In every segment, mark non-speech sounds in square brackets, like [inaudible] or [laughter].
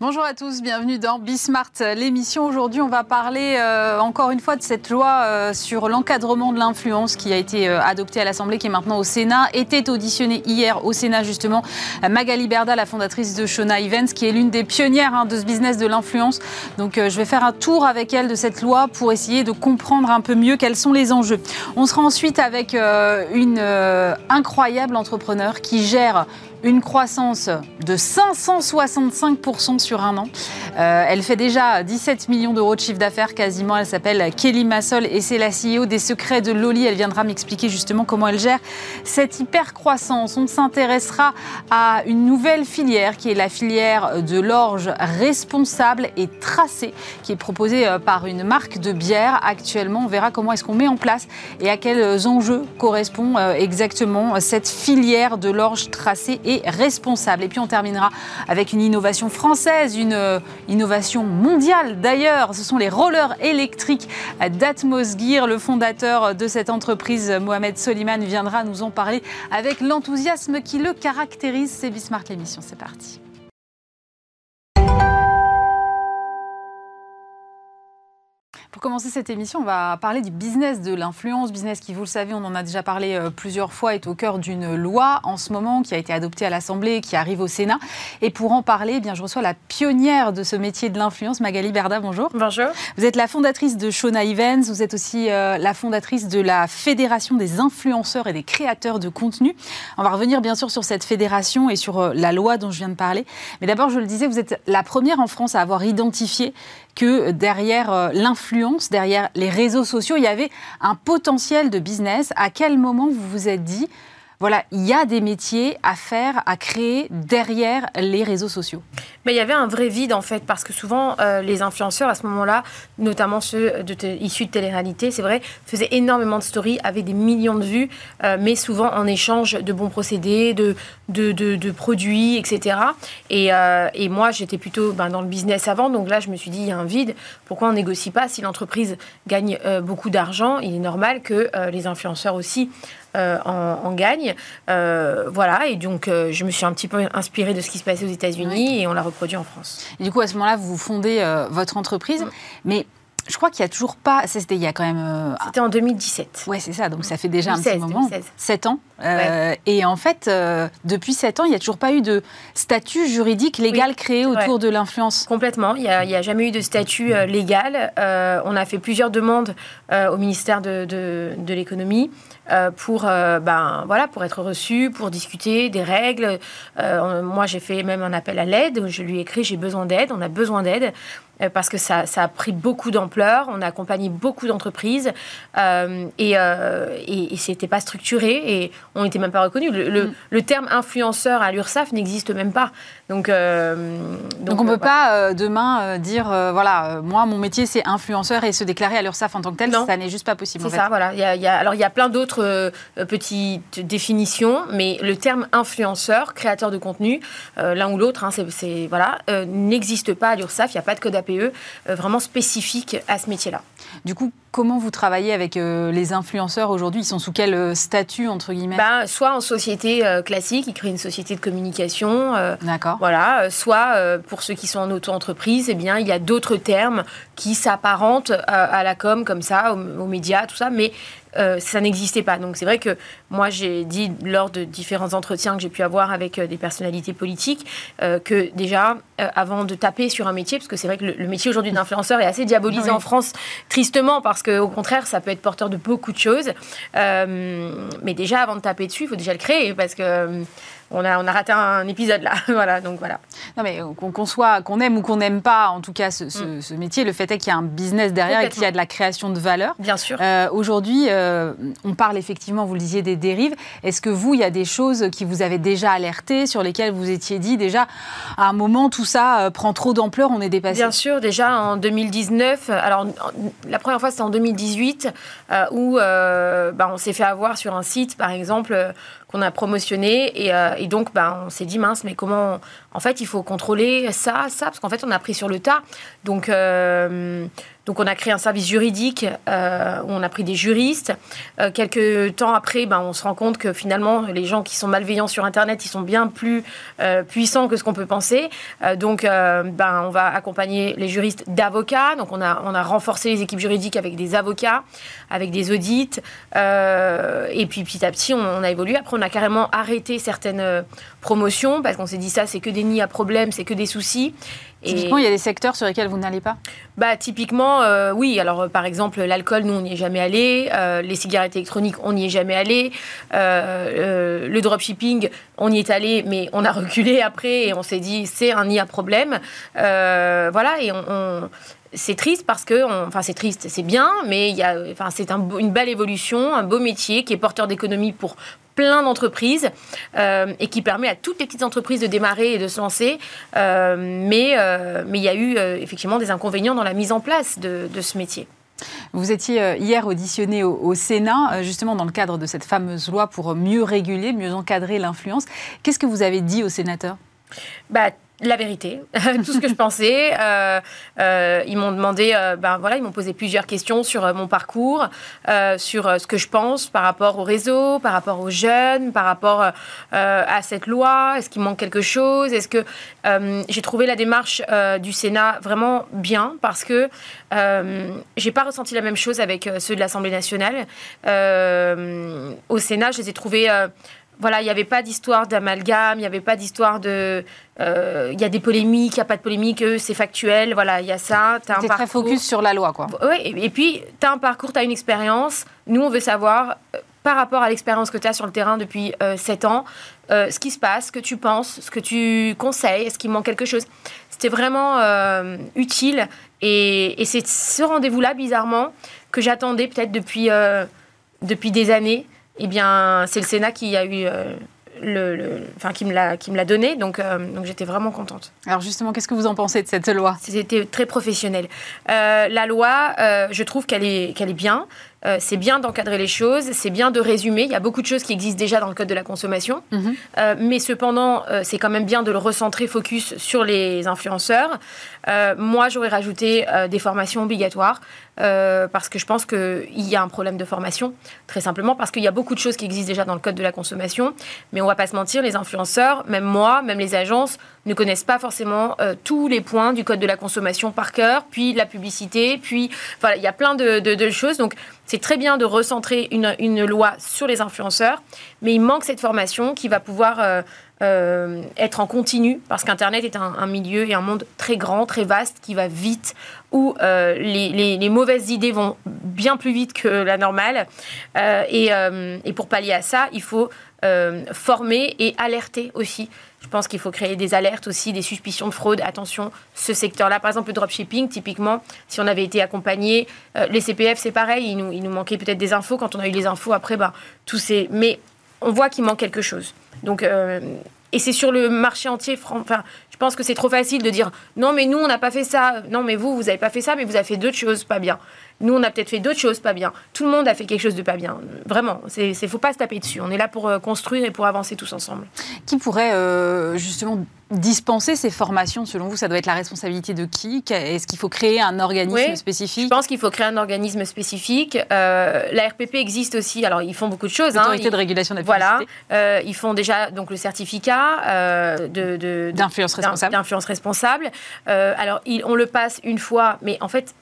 Bonjour à tous, bienvenue dans Bismart, l'émission. Aujourd'hui, on va parler euh, encore une fois de cette loi euh, sur l'encadrement de l'influence qui a été euh, adoptée à l'Assemblée, qui est maintenant au Sénat. Était auditionnée hier au Sénat, justement, Magali Berda, la fondatrice de Shona Events, qui est l'une des pionnières hein, de ce business de l'influence. Donc, je vais faire un tour avec elle de cette loi pour essayer de comprendre un peu mieux quels sont les enjeux. On sera ensuite avec une incroyable entrepreneur qui gère une croissance de 565% sur un an. Euh, elle fait déjà 17 millions d'euros de chiffre d'affaires quasiment. Elle s'appelle Kelly Massol et c'est la CEO des secrets de Loli. Elle viendra m'expliquer justement comment elle gère cette hyper croissance. On s'intéressera à une nouvelle filière qui est la filière de l'orge responsable et tracée qui est proposée euh, par une marque de bière actuellement. On verra comment est-ce qu'on met en place et à quels enjeux correspond euh, exactement cette filière de l'orge tracée et responsable. Et puis on terminera avec une innovation française, une euh, innovation mondiale d'ailleurs. Ce sont les rollers électriques d'Atmos Gear. Le fondateur de cette entreprise, Mohamed Soliman, viendra nous en parler avec l'enthousiasme qui le caractérise. C'est Bismart l'émission, c'est parti. Pour commencer cette émission, on va parler du business de l'influence, business qui, vous le savez, on en a déjà parlé euh, plusieurs fois, est au cœur d'une loi en ce moment qui a été adoptée à l'Assemblée, qui arrive au Sénat. Et pour en parler, eh bien, je reçois la pionnière de ce métier de l'influence, Magali Berda. Bonjour. Bonjour. Vous êtes la fondatrice de Shona Events, vous êtes aussi euh, la fondatrice de la Fédération des influenceurs et des créateurs de contenu. On va revenir bien sûr sur cette fédération et sur euh, la loi dont je viens de parler. Mais d'abord, je le disais, vous êtes la première en France à avoir identifié que derrière euh, l'influence, derrière les réseaux sociaux, il y avait un potentiel de business. À quel moment vous vous êtes dit, voilà, il y a des métiers à faire, à créer derrière les réseaux sociaux. Mais il y avait un vrai vide en fait, parce que souvent euh, les influenceurs à ce moment-là, notamment ceux de issus de télé-réalité, c'est vrai, faisaient énormément de stories, avaient des millions de vues, euh, mais souvent en échange de bons procédés, de, produits, etc. Et, euh, et moi, j'étais plutôt ben, dans le business avant, donc là, je me suis dit, il y a un vide, pourquoi on négocie pas Si l'entreprise gagne beaucoup d'argent, il est normal que les influenceurs aussi euh, en, gagne. Euh, voilà, et donc euh, je me suis un petit peu inspirée de ce qui se passait aux États-Unis et on l'a reproduit en France. Et du coup, à ce moment-là, vous fondez votre entreprise, mm. mais je crois qu'il n'y a toujours pas. C'était il y a quand même. C'était en 2017. Oui, c'est ça. Donc ça fait déjà un petit moment. 2016. 7 ans. Et en fait, depuis 7 ans, il n'y a toujours pas eu de statut juridique légal créé autour de l'influence. Complètement. Il n'y a, jamais eu de statut légal. on a fait plusieurs demandes au ministère de, de l'économie. Euh, pour, euh, ben, voilà, pour être reçu, pour discuter des règles. Euh, moi, j'ai fait même un appel à l'aide. Je lui ai écrit j'ai besoin d'aide, on a besoin d'aide parce que ça, ça, a pris beaucoup d'ampleur. On a accompagné beaucoup d'entreprises et, et, et c'était pas structuré et on n'était même pas reconnu. Le, mm. le, terme influenceur à l'URSSAF n'existe même pas. Donc, donc, on ne peut pas demain dire voilà, moi, mon métier, c'est influenceur et se déclarer à l'URSSAF en tant que tel, ça n'est juste pas possible. C'est ça, voilà. Il y a, alors, il y a plein d'autres euh, petite définition, mais le terme influenceur, créateur de contenu, euh, l'un ou l'autre, hein, c'est, voilà, euh, n'existe pas à l'URSSAF. Il n'y a pas de code APE vraiment spécifique à ce métier-là. Du coup, comment vous travaillez avec les influenceurs aujourd'hui? Ils sont sous quel statut, entre guillemets? Ben, Soit en société classique, ils créent une société de communication. D'accord. Voilà. soit, pour ceux qui sont en auto-entreprise, eh bien, il y a d'autres termes qui s'apparentent à, la com, comme ça, aux, aux médias, tout ça. Mais euh, ça n'existait pas. Donc c'est vrai que moi j'ai dit lors de différents entretiens que j'ai pu avoir avec euh, des personnalités politiques euh, que déjà avant de taper sur un métier, parce que c'est vrai que le, métier aujourd'hui d'influenceur est assez diabolisé en France tristement parce qu'au contraire ça peut être porteur de beaucoup de choses. mais déjà avant de taper dessus, il faut déjà le créer parce que on a, on a raté un épisode là. [laughs] voilà, donc voilà. Non, mais qu'on soit, qu'on aime ou qu'on n'aime pas, en tout cas, ce, mm. métier, le fait est qu'il y a un business derrière et qu'il y a de la création de valeur. Bien sûr. Euh, aujourd'hui, euh, on parle effectivement, vous le disiez, des dérives. Est-ce que vous, il y a des choses qui vous avez déjà alertées, sur lesquelles vous étiez dit déjà, à un moment, tout ça euh, prend trop d'ampleur, on est dépassé? Bien sûr, déjà en 2019, alors la première fois c'était en 2018, où bah, on s'est fait avoir sur un site, par exemple, qu'on a promotionné. Et, euh, et donc, ben, on s'est dit, mince, mais comment. En fait, il faut contrôler ça, ça, parce qu'en fait, on a pris sur le tas. Donc. Euh, donc on a créé un service juridique où on a pris des juristes. quelques temps après, ben, on se rend compte que finalement, les gens qui sont malveillants sur Internet, ils sont bien plus puissants que ce qu'on peut penser. donc, ben, on va accompagner les juristes d'avocats. Donc, on a, on a renforcé les équipes juridiques avec des avocats, avec des audits. et puis, petit à petit, on, on a évolué. Après, on a carrément arrêté certaines promotions parce qu'on s'est dit ça, c'est que des nids à problème, c'est que des soucis. Typiquement, il y a des secteurs sur lesquels vous n'allez pas bah, Typiquement, euh, oui. Alors, euh, par exemple, l'alcool, nous, on n'y est jamais allé. Euh, les cigarettes électroniques, on n'y est jamais allé. le dropshipping, on y est allé, mais on a [laughs] reculé après et on s'est dit, c'est un nid à problème. voilà, et on, c'est triste parce que, enfin c'est triste, c'est bien, mais il y a, enfin c'est une belle évolution, un beau métier qui est porteur d'économie pour plein d'entreprises euh, et qui permet à toutes les petites entreprises de démarrer et de se lancer. Euh, mais euh, mais il y a eu effectivement des inconvénients dans la mise en place de, ce métier. Vous étiez hier auditionné au, Sénat, justement dans le cadre de cette fameuse loi pour mieux réguler, mieux encadrer l'influence. Qu'est-ce que vous avez dit aux sénateurs? Bah, la vérité, [laughs] tout ce que je pensais. Euh, euh, ils m'ont demandé, euh, ben voilà, ils m'ont posé plusieurs questions sur mon parcours, sur ce que je pense par rapport au réseau, par rapport aux jeunes, par rapport à cette loi. Est-ce qu'il manque quelque chose? Est-ce que j'ai trouvé la démarche du Sénat vraiment bien parce que j'ai pas ressenti la même chose avec ceux de l'Assemblée nationale. au Sénat, je les ai trouvés voilà, il n'y avait pas d'histoire d'amalgame, il n'y avait pas d'histoire de. Euh, il y a des polémiques, il n'y a pas de polémique, c'est factuel, voilà, il y a ça. Tu très focus sur la loi, quoi. Oui, et, puis, tu as un parcours, tu as une expérience. Nous, on veut savoir, euh, par rapport à l'expérience que tu as sur le terrain depuis euh, 7 ans, euh, ce qui se passe, ce que tu penses, ce que tu conseilles, est-ce qu'il manque quelque chose? C'était vraiment utile. Et, et c'est ce rendez-vous-là, bizarrement, que j'attendais peut-être depuis, depuis des années eh bien, c'est le Sénat qui a eu euh, le, enfin, qui me l'a qui me l'a donné donc euh, donc j'étais vraiment contente. Alors justement qu'est-ce que vous en pensez de cette loi? C'était très professionnel. Euh, la loi, je trouve qu'elle est qu'elle est bien. C'est bien d'encadrer les choses, c'est bien de résumer. Il y a beaucoup de choses qui existent déjà dans le code de la consommation, mhm. mais cependant, c'est quand même bien de le recentrer focus sur les influenceurs. moi, j'aurais rajouté des formations obligatoires. Euh, parce que je pense qu'il y a un problème de formation, très simplement, parce qu'il y a beaucoup de choses qui existent déjà dans le code de la consommation, mais on va pas se mentir, les influenceurs, même moi, même les agences, ne connaissent pas forcément euh, tous les points du code de la consommation par cœur, puis la publicité, puis voilà, il y a plein de, choses. Donc c'est très bien de recentrer une, loi sur les influenceurs, mais il manque cette formation qui va pouvoir euh, euh, être en continu, parce qu'Internet est un, milieu et un monde très grand, très vaste, qui va vite, où les, mauvaises idées vont bien plus vite que la normale. Et, et, pour pallier à ça, il faut former et alerter aussi. Je pense qu'il faut créer des alertes aussi, des suspicions de fraude. Attention, ce secteur-là, par exemple le dropshipping, typiquement, si on avait été accompagné, les CPF, c'est pareil, il nous, nous manquait peut-être des infos. Quand on a eu les infos, après, bah, tout c'est... Mais on voit qu'il manque quelque chose. Donc, euh, et c'est sur le marché entier. Enfin, je pense que c'est trop facile de dire non, mais nous, on n'a pas fait ça. Non, mais vous, vous n'avez pas fait ça, mais vous avez fait d'autres choses pas bien. Nous, on a peut-être fait d'autres choses pas bien. Tout le monde a fait quelque chose de pas bien. Vraiment, il ne faut pas se taper dessus. On est là pour euh, construire et pour avancer tous ensemble. Qui pourrait euh, justement dispenser ces formations Selon vous, ça doit être la responsabilité de qui? Est-ce qu'il faut créer un organisme spécifique? Je pense qu'il faut créer un organisme spécifique. Euh, la RPP existe aussi. Alors, ils font beaucoup de choses. Hein. L'autorité de régulation de la Voilà. ils font déjà donc le certificat de, d'influence responsable. D'influence responsable. alors, on le passe une fois, mais en fait,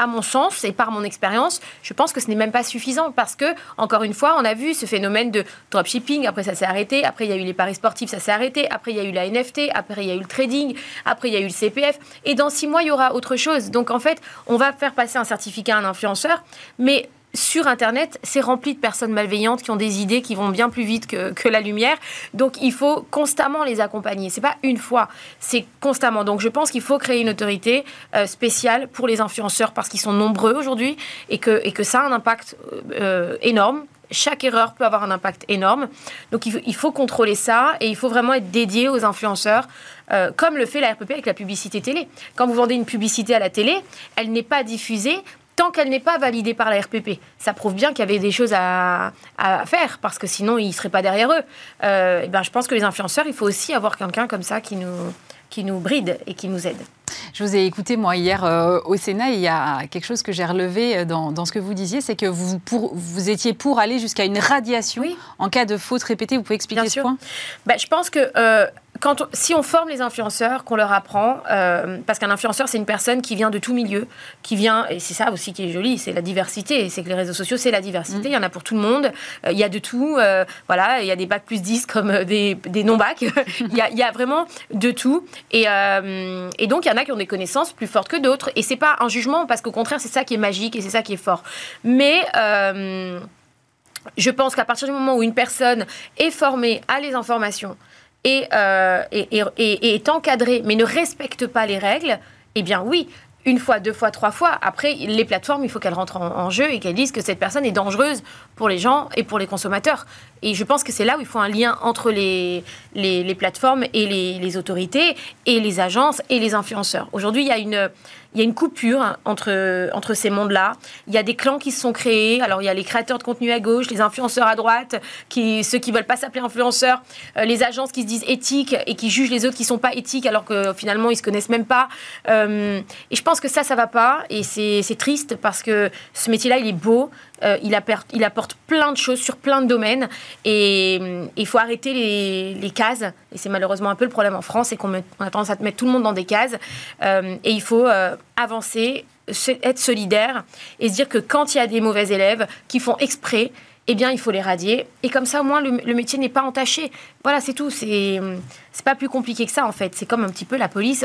à mon sens et par mon expérience, je pense que ce n'est même pas suffisant parce que, encore une fois, on a vu ce phénomène de dropshipping, après ça s'est arrêté, après il y a eu les paris sportifs, ça s'est arrêté, après il y a eu la NFT, après il y a eu le trading, après il y a eu le CPF, et dans six mois, il y aura autre chose. Donc en fait, on va faire passer un certificat à un influenceur, mais sur Internet, c'est rempli de personnes malveillantes qui ont des idées qui vont bien plus vite que, la lumière. Donc, il faut constamment les accompagner. C'est pas une fois, c'est constamment. Donc, je pense qu'il faut créer une autorité euh, spéciale pour les influenceurs parce qu'ils sont nombreux aujourd'hui et que, ça a un impact euh, énorme. Chaque erreur peut avoir un impact énorme. Donc, il faut, contrôler ça et il faut vraiment être dédié aux influenceurs. Euh, comme le fait la RPP avec la publicité télé. Quand vous vendez une publicité à la télé, elle n'est pas diffusée tant qu'elle n'est pas validée par la RPP. Ça prouve bien qu'il y avait des choses à, faire, parce que sinon, ils ne seraient pas derrière eux. Euh, et ben, je pense que les influenceurs, il faut aussi avoir quelqu'un comme ça qui nous, qui nous bride et qui nous aide. Je vous ai écouté, moi, hier euh, au Sénat, il y a quelque chose que j'ai relevé euh, dans, ce que vous disiez, c'est que vous, pour, vous étiez pour aller jusqu'à une radiation en cas de faute répétée. Vous pouvez expliquer ce point? Bah, Je pense que euh, quand si on forme les influenceurs, qu'on leur apprend, euh, parce qu'un influenceur, c'est une personne qui vient de tout milieu, qui vient, et c'est ça aussi qui est joli, c'est la diversité. C'est que les réseaux sociaux, c'est la diversité. Mm. Il y en a pour tout le monde. Euh, il y a de tout. Euh, voilà, il y a des bacs plus 10 comme des, des non-bacs. [laughs] il, y a, il y, a, vraiment de tout. Et, et donc, il y en a qui ont des connaissances plus fortes que d'autres. Et c'est pas un jugement, parce qu'au contraire, c'est ça qui est magique et c'est ça qui est fort. Mais je pense qu'à partir du moment où une personne est formée à les informations, euh, et, et, est encadré, mais ne respecte pas les règles, eh bien oui, une fois, deux fois, trois fois. Après, les plateformes, il faut qu'elles rentrent en, jeu et qu'elles disent que cette personne est dangereuse pour les gens et pour les consommateurs. Et je pense que c'est là où il faut un lien entre les, les, plateformes et les, autorités et les agences et les influenceurs. Aujourd'hui, il y a une il y a une coupure entre, entre ces mondes-là. Il y a des clans qui se sont créés. Alors, il y a les créateurs de contenu à gauche, les influenceurs à droite, qui, ceux qui veulent pas s'appeler influenceurs, euh, les agences qui se disent éthiques et qui jugent les autres qui sont pas éthiques alors que finalement, ils se connaissent même pas. Euh, et je pense que ça, ça va pas. Et c'est triste parce que ce métier-là, il est beau. Euh, il, apporte, plein de choses sur plein de domaines et il faut arrêter les, cases. Et c'est malheureusement un peu le problème en France, c'est qu'on a tendance à mettre tout le monde dans des cases. et il faut avancer, être solidaire et se dire que quand il y a des mauvais élèves qui font exprès, eh bien, il faut les radier. Et comme ça, au moins, le, métier n'est pas entaché. Voilà, c'est tout. C'est pas plus compliqué que ça, en fait. C'est comme un petit peu la police.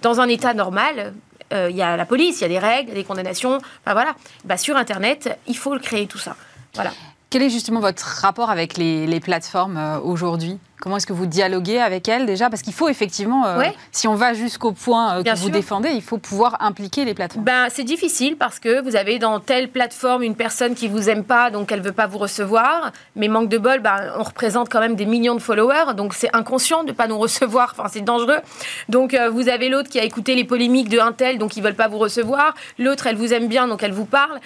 dans un état normal, euh, il y a la police, il y a des règles, des condamnations. Enfin, voilà. Bah, sur Internet, il faut créer, tout ça. Voilà. Quel est justement votre rapport avec les, plateformes euh, aujourd'hui? Comment est-ce que vous dialoguez avec elles déjà? Parce qu'il faut effectivement, euh, si on va jusqu'au point euh, que vous défendez, il faut pouvoir impliquer les plateformes. Ben, c'est difficile parce que vous avez dans telle plateforme une personne qui vous aime pas, donc elle veut pas vous recevoir. Mais manque de bol, ben, on représente quand même des millions de followers, donc c'est inconscient de pas nous [laughs] recevoir. Enfin, c'est dangereux. Donc vous avez l'autre qui a écouté les polémiques de un tel, donc ils veulent pas vous recevoir. L'autre, elle vous aime bien, donc elle vous parle.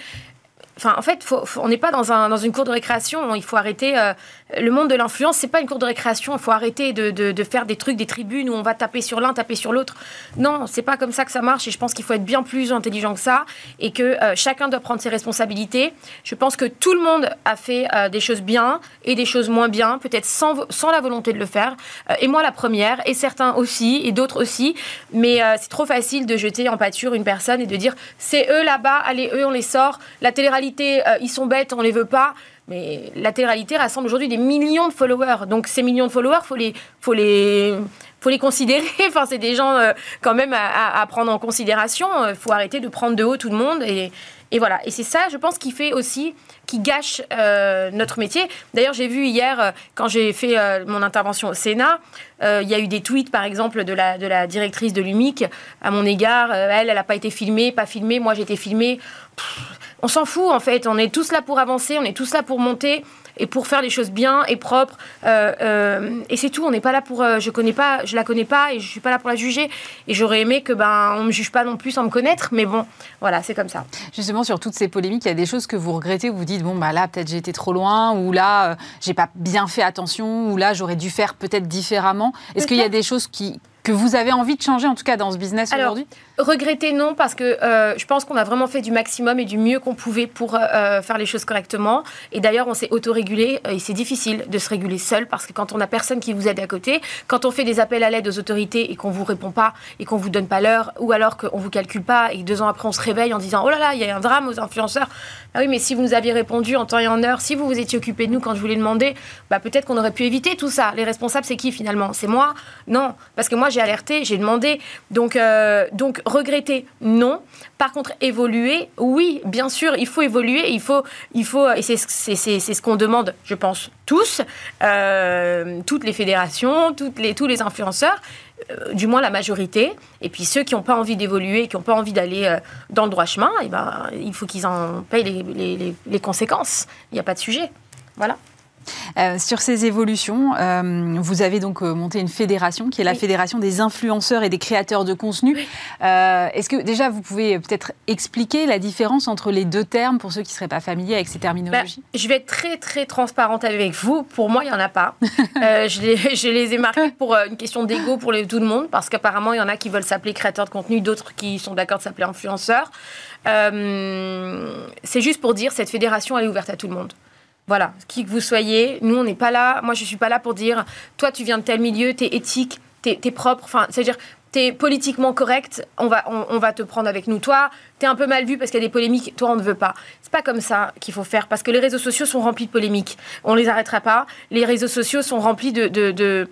En fait, on n'est pas dans, un, dans, une cour de récréation. Il faut arrêter. Euh, le monde de l'influence, c'est pas une cour de récréation. Il faut arrêter de, faire des trucs, des tribunes où on va taper sur l'un, taper sur l'autre. Non, c'est pas comme ça que ça marche. Et je pense qu'il faut être bien plus intelligent que ça et que euh, chacun doit prendre ses responsabilités. Je pense que tout le monde a fait euh, des choses bien et des choses moins bien, peut-être sans, la volonté de le faire. et moi, la première, et certains aussi, et d'autres aussi. Mais c'est trop facile de jeter en pâture une personne et de dire c'est eux là-bas, allez, eux, on les sort. La euh, ils sont bêtes, on les veut pas. Mais la télé-réalité rassemble aujourd'hui des millions de followers. Donc ces millions de followers, faut les, faut les, faut les considérer. [laughs] enfin, c'est des gens euh, quand même à, prendre en considération. Il euh, faut arrêter de prendre de haut tout le monde. Et, et voilà. Et c'est ça, je pense, qui fait aussi, qui gâche notre métier. D'ailleurs, j'ai vu hier, quand j'ai fait mon intervention au Sénat, il y a eu des tweets, par exemple, de la, de la directrice de l'UMIC à mon égard. elle, elle n'a pas été filmée, pas filmée. Moi, j'ai été filmée on s'en fout en fait. On est tous là pour avancer, on est tous là pour monter et pour faire les choses bien et propres. Euh, euh, et c'est tout. On n'est pas là pour. Euh, je connais pas, je la connais pas et je suis pas là pour la juger. Et j'aurais aimé que ben on me juge pas non plus sans me connaître. Mais bon, voilà, c'est comme ça. Justement, sur toutes ces polémiques, il y a des choses que vous regrettez. Vous vous dites bon bah là peut-être j'ai été trop loin ou là j'ai pas bien fait attention ou là j'aurais dû faire peut-être différemment. Est-ce qu'il y a des choses qui que vous avez envie de changer en tout cas dans ce business aujourd'hui? Regretter non, parce que euh, je pense qu'on a vraiment fait du maximum et du mieux qu'on pouvait pour euh, faire les choses correctement. Et d'ailleurs, on s'est autorégulé euh, et c'est difficile de se réguler seul parce que quand on a personne qui vous aide à côté, quand on fait des appels à l'aide aux autorités et qu'on vous répond pas et qu'on vous donne pas l'heure, ou alors qu'on vous calcule pas et deux ans après on se réveille en disant oh là là, il y a un drame aux influenceurs. Ah oui, mais si vous nous aviez répondu en temps et en heure, si vous vous étiez occupé de nous quand je vous l'ai demandé, bah peut-être qu'on aurait pu éviter tout ça. Les responsables, c'est qui finalement? C'est moi? Non, parce que moi j'ai alerté, j'ai demandé. Donc, donc regretter, non. Par contre, évoluer, oui, bien sûr, il faut évoluer, il faut, il faut et c'est ce qu'on demande, je pense, tous, euh, toutes les fédérations, les, tous les influenceurs, euh, du moins la majorité. Et puis ceux qui n'ont pas envie d'évoluer, qui n'ont pas envie d'aller euh, dans le droit chemin, eh ben, il faut qu'ils en payent les, les, les conséquences. Il n'y a pas de sujet. Voilà. Euh, sur ces évolutions, euh, vous avez donc euh, monté une fédération qui est la fédération des influenceurs et des créateurs de contenu. Est-ce que déjà vous pouvez peut-être expliquer la différence entre les deux termes pour ceux qui ne seraient pas familiers avec ces terminologies? bah, Je vais être très très transparente avec vous. Pour moi, il n'y en a pas. [laughs] je, les, je, les, ai marqués pour une question d'ego pour tout le monde parce qu'apparemment, il y en a qui veulent s'appeler créateurs de contenu, d'autres qui sont d'accord de s'appeler influenceurs. C'est juste pour dire cette fédération elle est ouverte à tout le monde. Voilà, qui que vous soyez, nous on n'est pas là, moi je suis pas là pour dire, toi tu viens de tel milieu, t'es éthique, t'es es propre, enfin c'est-à-dire t'es politiquement correct, on va, te prendre avec nous. Toi, t'es un peu mal vu parce qu'il y a des polémiques, toi, on ne veut pas. C'est pas comme ça qu'il faut faire, parce que les réseaux sociaux sont remplis de polémiques. On les arrêtera pas. Les réseaux sociaux sont remplis de,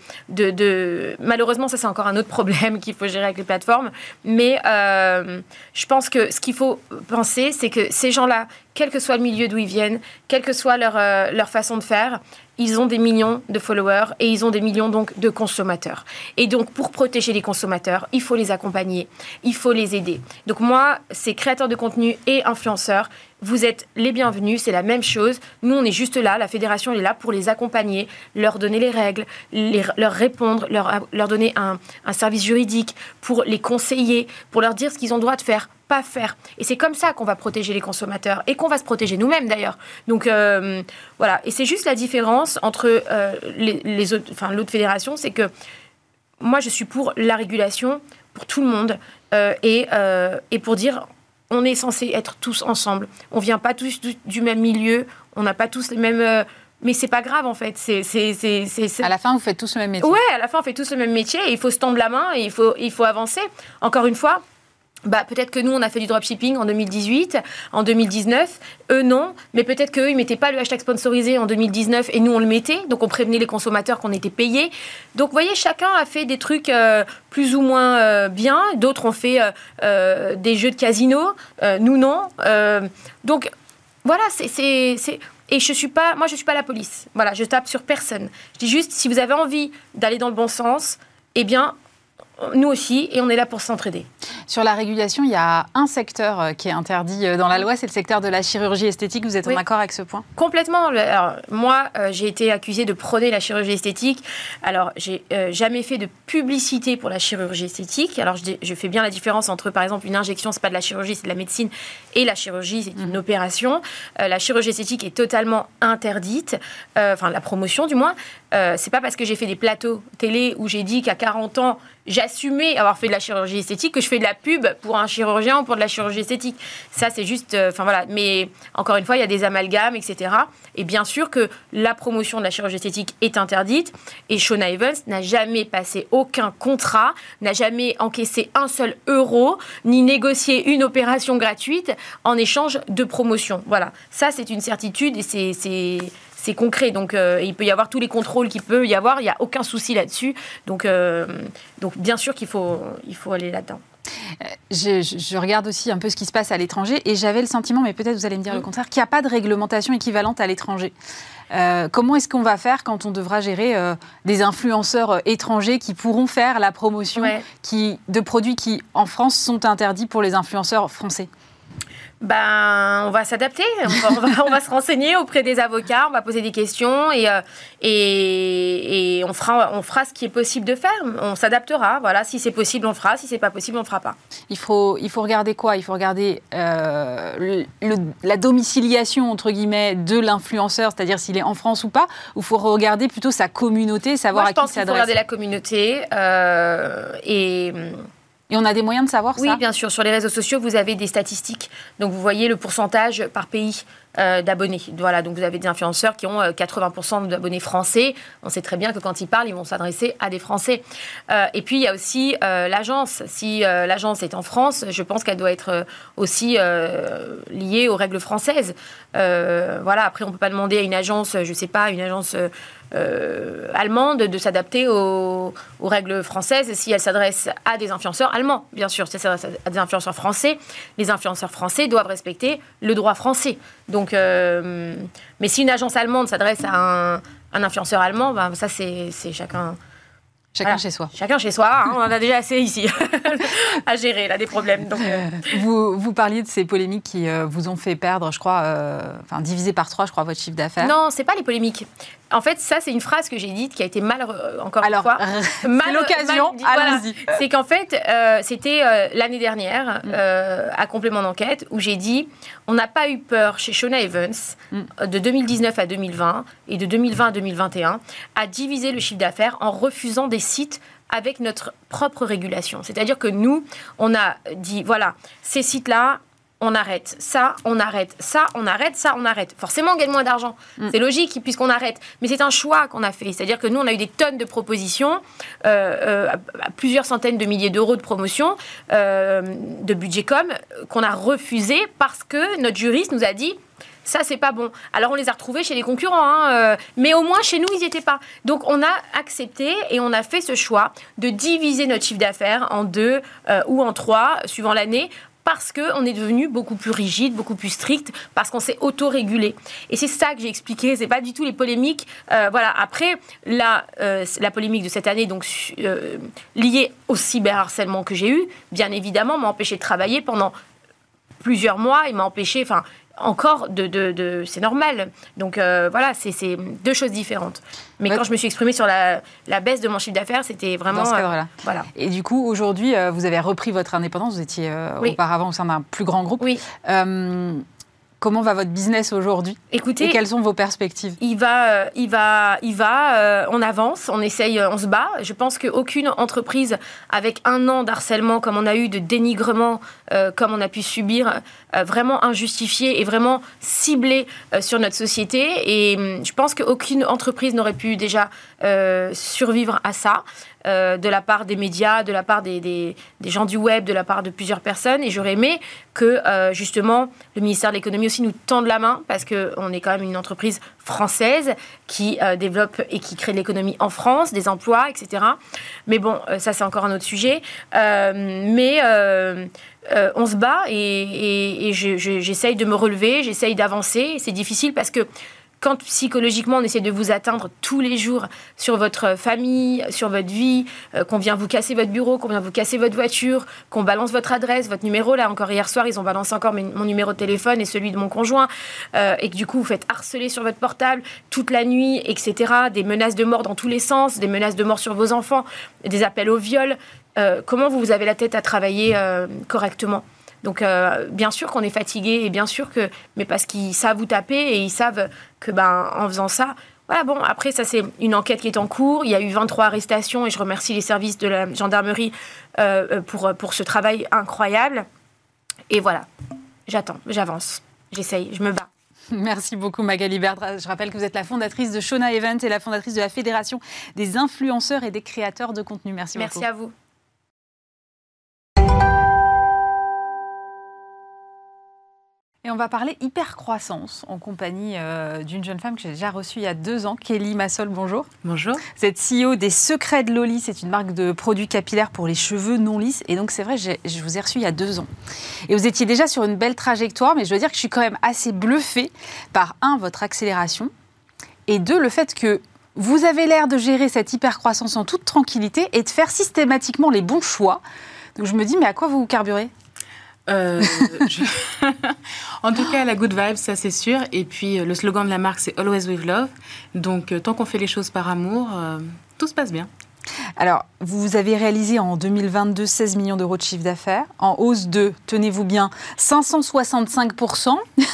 Malheureusement, ça, c'est encore un autre problème [laughs] qu'il faut gérer avec les plateformes. Mais euh, je pense que ce qu'il faut penser, c'est que ces gens-là, quel que soit le milieu d'où ils viennent, quelle que soit leur, euh, leur façon de faire, ils ont des millions de followers et ils ont des millions donc de consommateurs. Et donc pour protéger les consommateurs, il faut les accompagner, il faut les aider. Donc moi, ces créateurs de contenu et influenceurs, vous êtes les bienvenus, c'est la même chose. Nous, on est juste là, la fédération est là pour les accompagner, leur donner les règles, leur répondre, leur, donner un, un service juridique, pour les conseiller, pour leur dire ce qu'ils ont droit de faire pas faire. Et c'est comme ça qu'on va protéger les consommateurs et qu'on va se protéger nous-mêmes d'ailleurs. Donc euh, voilà, et c'est juste la différence entre euh, les, autres, enfin l'autre fédération, c'est que moi je suis pour la régulation pour tout le monde euh, et, et pour dire on est censé être tous ensemble. On vient pas tous du, même milieu, on n'a pas tous les mêmes mais c'est pas grave en fait. C'est, c'est, À la fin, vous faites tous le même métier. Ouais, à la fin, on fait tous le même métier et il faut se tendre la main et il faut, il faut avancer. Encore une fois, bah, peut-être que nous, on a fait du dropshipping en 2018, en 2019. Eux, non. Mais peut-être qu'eux, ils ne mettaient pas le hashtag sponsorisé en 2019 et nous, on le mettait. Donc, on prévenait les consommateurs qu'on était payés. Donc, vous voyez, chacun a fait des trucs euh, plus ou moins euh, bien. D'autres ont fait euh, des jeux de casino. nous, non. donc, voilà, c'est... Et je suis pas, moi, je suis pas la police. Voilà, je tape sur personne. Je dis juste, si vous avez envie d'aller dans le bon sens, eh bien, nous aussi, et on est là pour s'entraider. Sur la régulation, il y a un secteur euh, qui est interdit euh, dans la loi, c'est le secteur de la chirurgie esthétique. Vous êtes en accord avec ce point? Complètement. Alors, moi, euh, j'ai été accusée de prôner la chirurgie esthétique. Alors, j'ai jamais fait de publicité pour la chirurgie esthétique. Alors, je, fais bien la différence entre, par exemple, une injection, c'est pas de la chirurgie, c'est de la médecine, et la chirurgie, c'est une mmh. opération. la chirurgie esthétique est totalement interdite, enfin la promotion du moins. c'est pas parce que j'ai fait des plateaux télé où j'ai dit qu'à 40 ans j'assumais avoir fait de la chirurgie esthétique que je fais de la pub pour un chirurgien ou pour de la chirurgie esthétique. Ça, c'est juste. Euh, enfin voilà. Mais encore une fois, il y a des amalgames, etc. Et bien sûr que la promotion de la chirurgie esthétique est interdite. Et Shona Evans n'a jamais passé aucun contrat, n'a jamais encaissé un seul euro, ni négocié une opération gratuite en échange de promotion. Voilà. Ça, c'est une certitude et c'est c'est concret. Donc, euh, il peut y avoir tous les contrôles qu'il peut y avoir. Il n'y a aucun souci là-dessus. Donc, euh, donc, bien sûr qu'il faut, il faut aller là-dedans. Euh, je, regarde aussi un peu ce qui se passe à l'étranger et j'avais le sentiment, mais peut-être vous allez me dire le contraire, qu'il n'y a pas de réglementation équivalente à l'étranger. comment est-ce qu'on va faire quand on devra gérer des influenceurs étrangers qui pourront faire la promotion qui, de produits qui, en France, sont interdits pour les influenceurs français? Ben, on va s'adapter, on va, se renseigner auprès des avocats, on va poser des questions et, euh, et, on, fera, on fera ce qui est possible de faire. On s'adaptera. Voilà, si c'est possible, on le fera. Si c'est pas possible, on le fera pas. Il faut, il faut regarder quoi? Il faut regarder euh, la domiciliation entre guillemets de l'influenceur, c'est-à-dire s'il est en France ou pas. Ou faut regarder plutôt sa communauté, savoir à qui s'adresse. Je pense qu'il faut regarder la communauté euh, et et on a des moyens de savoir ça Oui, bien sûr. Sur les réseaux sociaux, vous avez des statistiques. Donc, vous voyez le pourcentage par pays euh, d'abonnés. Voilà, donc vous avez des influenceurs qui ont 80% euh, d'abonnés français. On sait très bien que quand ils parlent, ils vont s'adresser à des Français. Euh, et puis, il y a aussi l'agence. Si l'agence est en France, je pense qu'elle doit être aussi liée aux règles françaises. voilà, après, on ne peut pas demander à une agence, je ne sais pas, une agence euh, allemande de s'adapter aux, règles françaises si elle s'adresse à des influenceurs allemands, bien sûr. Si elle s'adresse à des influenceurs français, les influenceurs français doivent respecter le droit français. Donc, euh, mais si une agence allemande s'adresse à un, influenceur allemand, ben, ça c'est chacun. Chacun chez soi. Chacun chez soi, hein, on en a déjà assez ici [laughs] à gérer, là, des problèmes. Donc, euh. [laughs] vous, vous parliez de ces polémiques qui vous ont fait perdre, je crois, enfin, divisé par trois, je crois, votre chiffre d'affaires. Non, c'est pas les polémiques. En fait, ça, c'est une phrase que j'ai dite qui a été mal, encore une fois, [laughs] mal, l'occasion. C'est qu'en fait, c'était l'année dernière, mm. à complément d'enquête, où j'ai dit on n'a pas eu peur chez Shona Evans mm. de 2019 à 2020 et de 2020 à 2021 à diviser le chiffre d'affaires en refusant des sites avec notre propre régulation. C'est-à-dire que nous, on a dit, voilà, ces sites-là, on arrête. Ça, on arrête. Ça, on arrête. Ça, on arrête. Forcément, on gagne moins d'argent. Mm. C'est logique puisqu'on arrête. Mais c'est un choix qu'on a fait. C'est-à-dire que nous, on a eu des tonnes de propositions, euh, euh, plusieurs centaines de milliers d'euros de promotion, euh, de budget com, qu'on a refusé parce que notre juriste nous a dit ça c'est pas bon. Alors on les a retrouvés chez les concurrents, hein, mais au moins chez nous ils n'y étaient pas. Donc on a accepté et on a fait ce choix de diviser notre chiffre d'affaires en deux ou en trois suivant l'année parce qu'on est devenu beaucoup plus rigide, beaucoup plus strict, parce qu'on s'est auto-régulé. Et c'est ça que j'ai expliqué, c'est pas du tout les polémiques. Euh, voilà, après, la, euh, la polémique de cette année, donc euh, liée au cyberharcèlement que j'ai eu, bien évidemment, m'a empêché de travailler pendant plusieurs mois et m'a empêché, enfin, encore de, de, c'est normal. Donc euh, voilà, c'est deux choses différentes. Mais quand je me suis exprimée sur la, la baisse de mon chiffre d'affaires, c'était vraiment. Dans ce cadre-là. Euh, voilà. Et du coup, aujourd'hui, euh, vous avez repris votre indépendance. Vous étiez auparavant au sein d'un plus grand groupe. Oui. Comment va votre business aujourd'hui? Écoutez, et quelles sont vos perspectives? Il va, euh, il va, il va. Euh, on avance, on essaye, euh, on se bat. Je pense qu'aucune entreprise avec un an d'harcèlement comme on a eu, de dénigrement comme on a pu subir, vraiment injustifié et vraiment ciblé sur notre société. Et hum, je pense qu'aucune entreprise n'aurait pu déjà survivre à ça. Euh, de la part des médias, de la part des, gens du web, de la part de plusieurs personnes. Et j'aurais aimé que euh, justement le ministère de l'économie aussi nous tende la main parce qu'on est quand même une entreprise française qui euh, développe et qui crée de l'économie en France, des emplois, etc. Mais bon, ça c'est encore un autre sujet. mais on se bat et j'essaye de me relever, j'essaye d'avancer. C'est difficile parce que quand psychologiquement on essaie de vous atteindre tous les jours sur votre famille, sur votre vie, euh, qu'on vient vous casser votre bureau, qu'on vient vous casser votre voiture, qu'on balance votre adresse, votre numéro, là encore hier soir ils ont balancé encore mon numéro de téléphone et celui de mon conjoint, euh, et que du coup vous faites harceler sur votre portable toute la nuit, etc. Des menaces de mort dans tous les sens, des menaces de mort sur vos enfants, des appels au viol. Euh, comment vous avez la tête à travailler correctement? Donc, euh, bien sûr qu'on est fatigué et bien sûr que, mais parce qu'ils savent vous taper et ils savent que, ben, en faisant ça, voilà, bon, après, ça, c'est une enquête qui est en cours. Il y a eu 23 arrestations et je remercie les services de la gendarmerie euh, euh, pour, pour ce travail incroyable. Et voilà, j'attends, j'avance, j'essaye, je me bats. [laughs] Merci beaucoup Magali Berdra. Je rappelle que vous êtes la fondatrice de Shona Event et la fondatrice de la Fédération des influenceurs et des créateurs de contenu. Merci, Merci beaucoup. Merci à vous. Et on va parler hypercroissance en compagnie euh, d'une jeune femme que j'ai déjà reçue il y a deux ans, Kelly Massol. Bonjour. Bonjour. Vous êtes CEO des Secrets de Loli. C'est une marque de produits capillaires pour les cheveux non lisses. Et donc, c'est vrai, je vous ai reçu il y a deux ans. Et vous étiez déjà sur une belle trajectoire, mais je dois dire que je suis quand même assez bluffée par, un, votre accélération, et deux, le fait que vous avez l'air de gérer cette hypercroissance en toute tranquillité et de faire systématiquement les bons choix. Donc, je me dis, mais à quoi vous vous carburez? Euh, [laughs] en tout cas, la good vibe, ça c'est sûr. Et puis, euh, le slogan de la marque, c'est Always with Love. Donc, euh, tant qu'on fait les choses par amour, tout se passe bien. Alors, vous avez réalisé en 2022 16 millions d'euros de chiffre d'affaires, en hausse de, tenez-vous bien, 565% [laughs]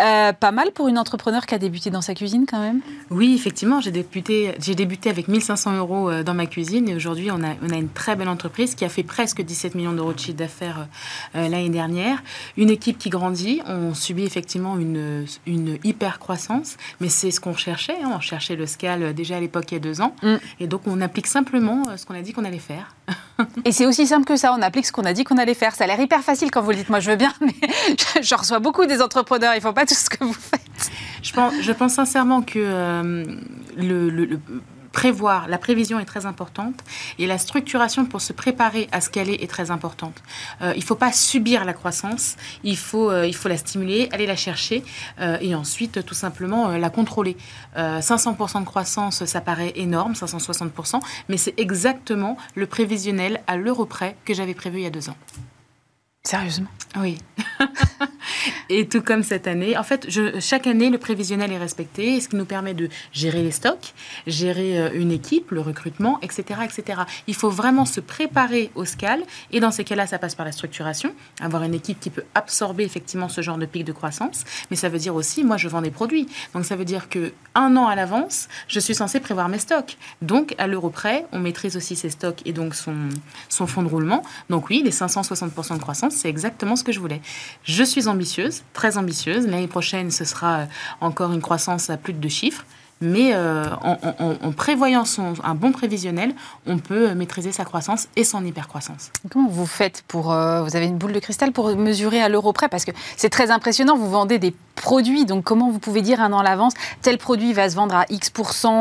euh, Pas mal pour une entrepreneur qui a débuté dans sa cuisine quand même Oui, effectivement, j'ai débuté, j'ai débuté avec 1500 euros euh, dans ma cuisine et aujourd'hui, on a, on a une très belle entreprise qui a fait presque 17 millions d'euros de chiffre d'affaires euh, l'année dernière. Une équipe qui grandit, on subit effectivement une, une hyper croissance, mais c'est ce qu'on cherchait. Hein. on cherchait le scale déjà à l'époque il y a deux ans. Mm. Et donc, on applique simplement euh, ce qu'on a dit qu'on allait faire. [laughs] Et c'est aussi simple que ça, on applique ce qu'on a dit qu'on allait faire. Ça a l'air hyper facile quand vous le dites, moi je veux bien, [laughs] mais je reçois beaucoup des entrepreneurs, ils ne font pas tout ce que vous faites. Je pense, je pense sincèrement que euh, le, le prévoir, la prévision est très importante et la structuration pour se préparer à ce qu'elle est est très importante. Euh, il ne faut pas subir la croissance, il faut, euh, la stimuler, aller la chercher euh, et ensuite tout simplement la contrôler. 500% de croissance, ça paraît énorme, 560%, mais c'est exactement le prévisionnel à l'euro près que j'avais prévu il y a deux ans. Sérieusement Oui. [laughs] Et tout comme cette année, en fait, chaque année, le prévisionnel est respecté, ce qui nous permet de gérer les stocks, gérer euh, une équipe, le recrutement, etc., etc. Il faut vraiment se préparer au SCAL, et dans ces cas-là, ça passe par la structuration, avoir une équipe qui peut absorber effectivement ce genre de pic de croissance, mais ça veut dire aussi, moi, je vends des produits, donc ça veut dire que un an à l'avance, je suis censé prévoir mes stocks. Donc, à l'euro près, on maîtrise aussi ses stocks et donc son, son fonds de roulement. Donc oui, les 560% de croissance, c'est exactement ce que je voulais. Je suis ambitieuse, très ambitieuse. L'année prochaine, ce sera euh, encore une croissance à plus de deux chiffres. Mais euh, en, prévoyant son, un bon prévisionnel, on peut maîtriser sa croissance et son hypercroissance. Comment vous faites pour... Euh, vous avez une boule de cristal pour mesurer à l'euro près? Parce que c'est très impressionnant, vous vendez des produit. Donc, comment vous pouvez dire un an à l'avance, tel produit va se vendre à X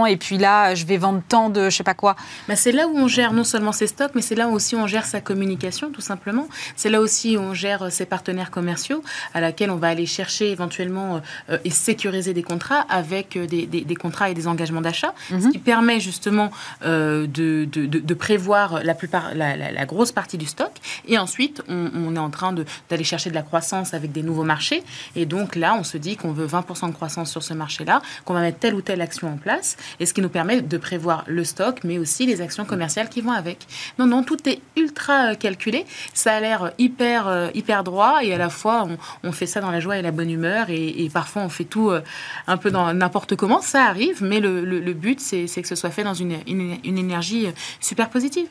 et puis là, je vais vendre tant de je sais pas quoi? Bah, C'est là où on gère non seulement ses stocks, mais c'est là aussi où on gère sa communication, tout simplement. C'est là aussi où on gère euh, ses partenaires commerciaux, à laquelle on va aller chercher éventuellement euh, et sécuriser des contrats avec euh, des, des, contrats et des engagements d'achat, ce mhm. qui permet justement de, de, de, prévoir la, plupart, la, la, grosse partie du stock. Et ensuite, on, on est en train d'aller chercher de la croissance avec des nouveaux marchés. Et donc là, on se dit qu'on veut 20% de croissance sur ce marché-là, qu'on va mettre telle ou telle action en place, et ce qui nous permet de prévoir le stock, mais aussi les actions commerciales qui vont avec. Non, non, tout est ultra euh, calculé. Ça a l'air hyper, euh, hyper droit, et à la fois, on, fait ça dans la joie et la bonne humeur, et, parfois, on fait tout euh, un peu dans n'importe comment. Ça arrive, mais le, but, c'est que ce soit fait dans une, une énergie super positive.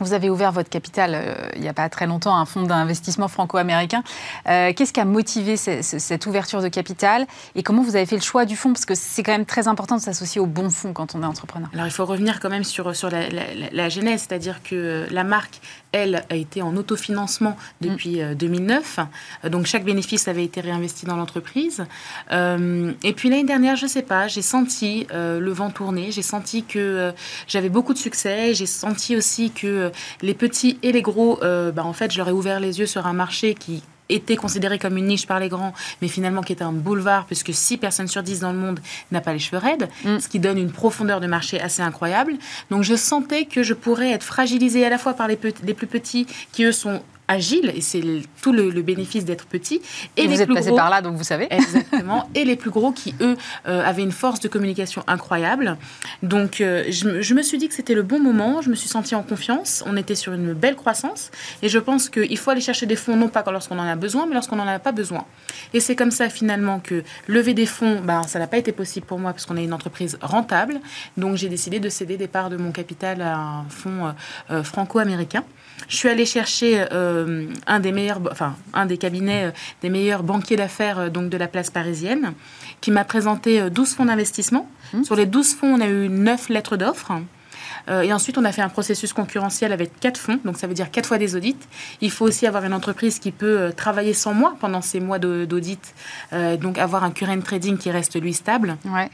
Vous avez ouvert votre capital euh, il n'y a pas très longtemps, un fonds d'investissement franco-américain. Euh, qu'est-ce qui a motivé cette ouverture de capital et comment vous avez fait le choix du fonds? Parce que c'est quand même très important de s'associer au bon fonds quand on est entrepreneur. Alors il faut revenir quand même sur, sur la, la genèse, c'est-à-dire que la marque elle, a été en autofinancement depuis 2009. Mm. Euh, donc chaque bénéfice avait été réinvesti dans l'entreprise. Euh, et puis l'année dernière, je ne sais pas, j'ai senti euh, le vent tourner, j'ai senti que j'avais beaucoup de succès, j'ai senti aussi que les petits et les gros, bah, en fait, je leur ai ouvert les yeux sur un marché qui était considéré comme une niche par les grands, mais finalement qui était un boulevard, puisque 6 personnes sur 10 dans le monde n'a pas les cheveux raides, mm. ce qui donne une profondeur de marché assez incroyable. Donc je sentais que je pourrais être fragilisée à la fois par les, les plus petits, qui eux sont agile, et c'est tout le, bénéfice d'être petit. Et, vous êtes passé par là, donc vous savez. Exactement. [laughs] et les plus gros qui, eux, euh, avaient une force de communication incroyable. Donc, euh, je, me suis dit que c'était le bon moment. Je me suis sentie en confiance. On était sur une belle croissance. Et je pense qu'il faut aller chercher des fonds, non pas lorsqu'on en a besoin, mais lorsqu'on n'en a pas besoin. Et c'est comme ça, finalement, que lever des fonds, ben, ça n'a pas été possible pour moi parce qu'on est une entreprise rentable. Donc, j'ai décidé de céder des parts de mon capital à un fonds euh, franco-américain. Je suis allée chercher euh, un des meilleurs, enfin un des cabinets euh, des meilleurs banquiers d'affaires euh, donc de la place parisienne, qui m'a présenté 12 fonds d'investissement. Mmh. Sur les 12 fonds, on a eu 9 lettres d'offres. et ensuite, on a fait un processus concurrentiel avec 4 fonds, donc ça veut dire 4 fois des audits. Il faut aussi avoir une entreprise qui peut travailler sans moi pendant ces mois d'audit, donc avoir un current trading qui reste lui stable. Ouais.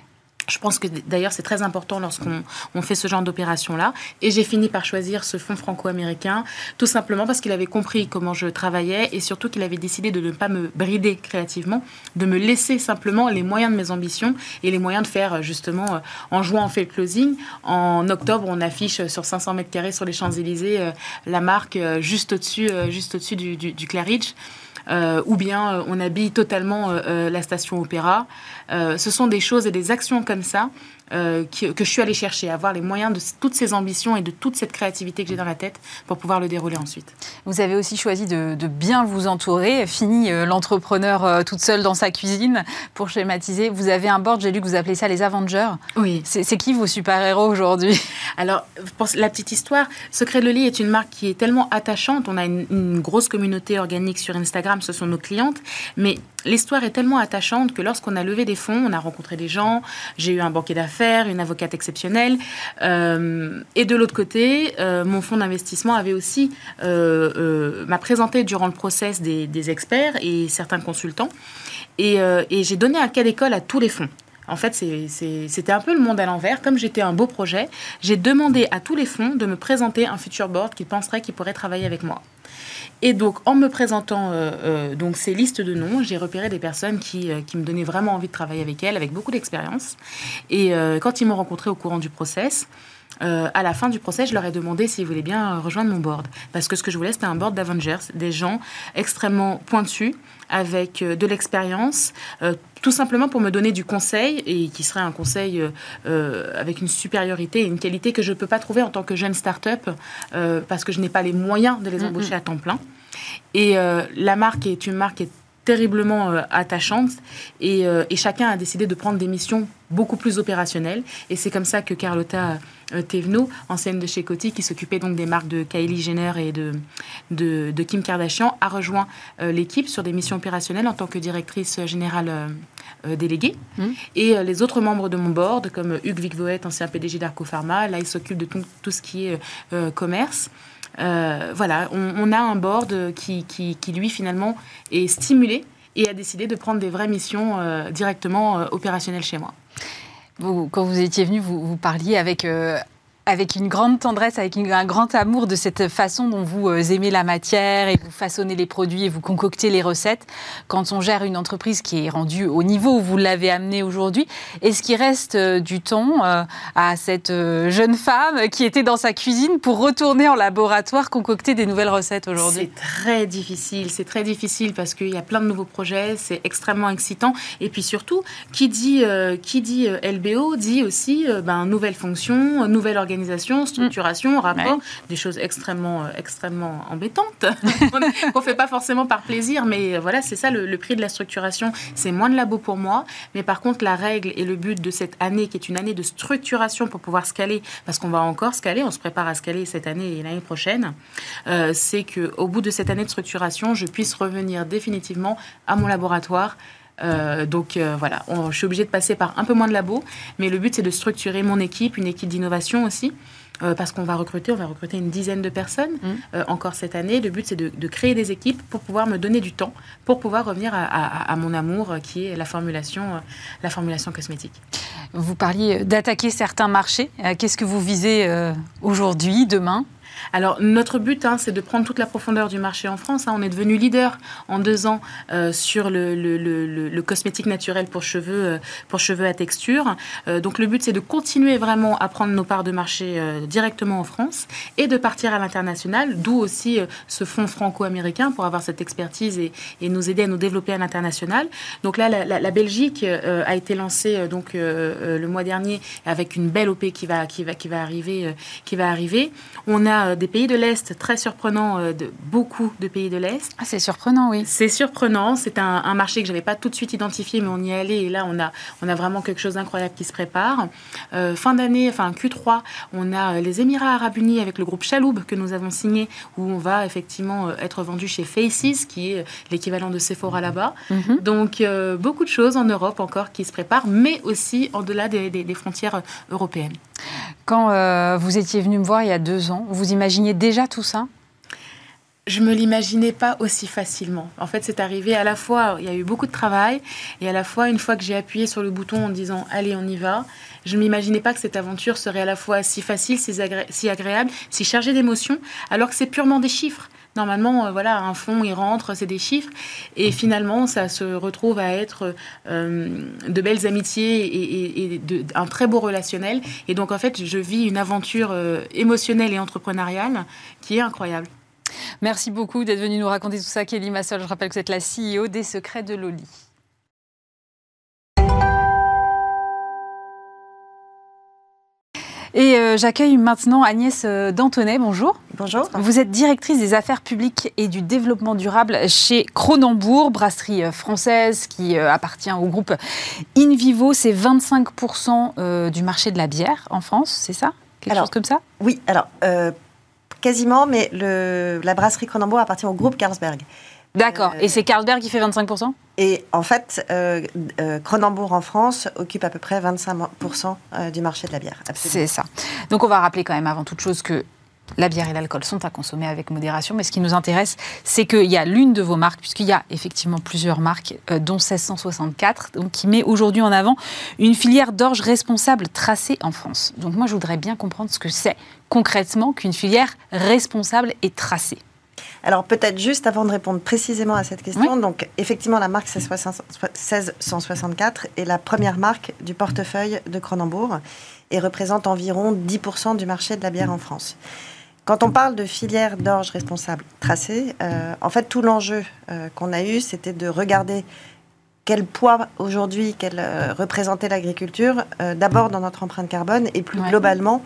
Je pense que d'ailleurs c'est très important lorsqu'on on fait ce genre d'opération-là. Et j'ai fini par choisir ce fonds franco-américain, tout simplement parce qu'il avait compris comment je travaillais et surtout qu'il avait décidé de ne pas me brider créativement, de me laisser simplement les moyens de mes ambitions et les moyens de faire justement, euh, en juin on fait le closing, en octobre on affiche sur 500 mètres carrés sur les Champs-Élysées euh, la marque euh, juste au-dessus du, du Claridge. Euh, ou bien euh, on habille totalement euh, la station opéra. ce sont des choses et des actions comme ça euh, que je suis allée chercher, avoir les moyens de toutes ces ambitions et de toute cette créativité que j'ai dans la tête pour pouvoir le dérouler ensuite. Vous avez aussi choisi de, bien vous entourer, fini euh, l'entrepreneur euh, toute seule dans sa cuisine, pour schématiser. Vous avez un board, j'ai lu que vous appelez ça les Avengers. Oui. C'est qui vos super-héros aujourd'hui? Alors, pour la petite histoire, Secret de lit est une marque qui est tellement attachante. On a une, une grosse communauté organique sur Instagram, ce sont nos clientes, mais l'histoire est tellement attachante que lorsqu'on a levé des fonds, on a rencontré des gens, j'ai eu un banquier d'affaires, une avocate exceptionnelle, euh, et de l'autre côté, euh, mon fonds d'investissement avait aussi euh, m'a présenté durant le process des, experts et certains consultants, et, j'ai donné un cas d'école à tous les fonds. En fait, c'était un peu le monde à l'envers. Comme j'étais un beau projet, j'ai demandé à tous les fonds de me présenter un futur board qu'ils penseraient qu'ils pourraient travailler avec moi. Et donc, en me présentant euh, euh, donc ces listes de noms, j'ai repéré des personnes qui, euh, qui, me donnaient vraiment envie de travailler avec elles, avec beaucoup d'expérience. Et quand ils m'ont rencontré au courant du process, à la fin du procès, je leur ai demandé s'ils voulaient bien rejoindre mon board. Parce que ce que je voulais, c'était un board d'Avengers, des gens extrêmement pointus, avec de l'expérience, tout simplement pour me donner du conseil, et qui serait un conseil avec une supériorité et une qualité que je ne peux pas trouver en tant que jeune start-up, parce que je n'ai pas les moyens de les embaucher à temps plein. Et la marque est une marque est terriblement euh, attachante euh, et, chacun a décidé de prendre des missions beaucoup plus opérationnelles. Et c'est comme ça que Carlotta euh, Thévenot, ancienne de chez Coty, qui s'occupait donc des marques de Kylie Jenner et de, de, Kim Kardashian, a rejoint l'équipe sur des missions opérationnelles en tant que directrice générale déléguée. Mmh. Et les autres membres de mon board, comme Hugues Vicvoet, ancien PDG d'Arco Pharma, là il s'occupe de tout, tout, ce qui est commerce. Euh, voilà, on, a un board qui, qui, lui, finalement, est stimulé et a décidé de prendre des vraies missions euh, directement euh, opérationnelles chez moi. Vous, quand vous étiez venu, vous, vous parliez avec avec une grande tendresse, avec un grand amour de cette façon dont vous euh, aimez la matière et vous façonnez les produits et vous concoctez les recettes. Quand on gère une entreprise qui est rendue au niveau où vous l'avez amenée aujourd'hui, est-ce qu'il reste euh, du temps euh, à cette jeune femme qui était dans sa cuisine pour retourner en laboratoire concocter des nouvelles recettes aujourd'hui? C'est très difficile, c'est très difficile parce qu'il y a plein de nouveaux projets, c'est extrêmement excitant. Et puis surtout, qui dit, qui dit LBO dit aussi ben, nouvelle fonction, nouvelle organisation organisation, structuration, mm. rapport, des choses extrêmement, euh, extrêmement embêtantes [laughs] qu'on fait pas forcément par plaisir, mais euh, voilà, c'est ça le, prix de la structuration. C'est moins de labo pour moi, mais par contre, la règle et le but de cette année, qui est une année de structuration pour pouvoir scaler, parce qu'on va encore scaler, on se prépare à scaler cette année et l'année prochaine, euh, c'est que au bout de cette année de structuration, je puisse revenir définitivement à mon laboratoire euh, donc euh, voilà, je suis obligée de passer par un peu moins de labos, mais le but c'est de structurer mon équipe, une équipe d'innovation aussi. Euh, parce qu'on va recruter, on va recruter une dizaine de personnes mmh. encore cette année. Le but, c'est de, créer des équipes pour pouvoir me donner du temps, pour pouvoir revenir à, mon amour, qui est la formulation, la formulation cosmétique. Vous parliez d'attaquer certains marchés. Qu'est-ce que vous visez aujourd'hui, demain? Alors, notre but, hein, c'est de prendre toute la profondeur du marché en France. Hein. On est devenu leader en deux ans euh, sur le, le, cosmétique naturel pour cheveux, euh, pour cheveux à texture. Euh, donc, le but, c'est de continuer vraiment à prendre nos parts de marché directement en France et de partir à l'international, d'où aussi ce fonds franco-américain pour avoir cette expertise et, et, nous aider à nous développer à l'international. Donc là, la, Belgique a été lancée donc le mois dernier avec une belle OP qui va, qui va, qui va arriver, qui va arriver. On a euh, des pays de l'Est, très surprenant, euh, de, beaucoup de pays de l'Est. Ah, c'est surprenant, oui. C'est surprenant. C'est un, marché que je n'avais pas tout de suite identifié, mais on y est allé. Et là, on a, on a vraiment quelque chose d'incroyable qui se prépare. Euh, fin d'année, enfin Q3, on a les Émirats Arabes Unis avec le groupe Chaloub que nous avons signé, où on va effectivement être vendu chez Faces, qui est l'équivalent de Sephora là-bas. Mhm. Donc, beaucoup de choses en Europe encore qui se préparent, mais aussi en delà des, des frontières européennes. Quand euh, vous étiez venu me voir il y a deux ans, vous imaginiez déjà tout ça? Je me l'imaginais pas aussi facilement. En fait, c'est arrivé à la fois, il y a eu beaucoup de travail, et à la fois, une fois que j'ai appuyé sur le bouton en disant allez, on y va, je ne m'imaginais pas que cette aventure serait à la fois si facile, si, agréable, si chargée d'émotions, alors que c'est purement des chiffres. Normalement, euh, voilà, un fonds, il rentre, c'est des chiffres. Et finalement, ça se retrouve à être euh, de belles amitiés et, un très beau relationnel. Et donc, en fait, je vis une aventure euh, émotionnelle et entrepreneuriale qui est incroyable. Merci beaucoup d'être venu nous raconter tout ça, Kelly Massol. Je rappelle que vous êtes la CEO des Secrets de Loli. Et euh, j'accueille maintenant Agnès euh, Dantonnet. Bonjour. Bonjour. Vous êtes directrice des affaires publiques et du développement durable chez Cronenbourg, brasserie euh, française qui appartient au groupe InVivo. C'est 25% du marché de la bière en France, c'est ça? Quelque chose comme ça? Oui, alors quasiment, mais le, la brasserie Cronenbourg appartient au groupe Carlsberg. D'accord. Et c'est Carlsberg qui fait 25% Et en fait, euh, euh, Cronenbourg en France occupe à peu près 25% euh, du marché de la bière. C'est ça. Donc on va rappeler quand même avant toute chose que la bière et l'alcool sont à consommer avec modération, mais ce qui nous intéresse, c'est qu'il y a l'une de vos marques, puisqu'il y a effectivement plusieurs marques, dont 1664, donc, qui met aujourd'hui en avant une filière d'orge responsable tracée en France. Donc moi, je voudrais bien comprendre ce que c'est concrètement qu'une filière responsable et tracée. Alors peut-être juste avant de répondre précisément à cette question, donc effectivement la marque c'est 1664 est la première marque du portefeuille de Cronenbourg et représente environ 10% du marché de la bière en France. Quand on parle de filière d'orge responsable tracée, euh, en fait tout l'enjeu euh, qu'on a eu c'était de regarder quel poids aujourd'hui qu'elle euh, représentait l'agriculture, euh, d'abord dans notre empreinte carbone et plus globalement,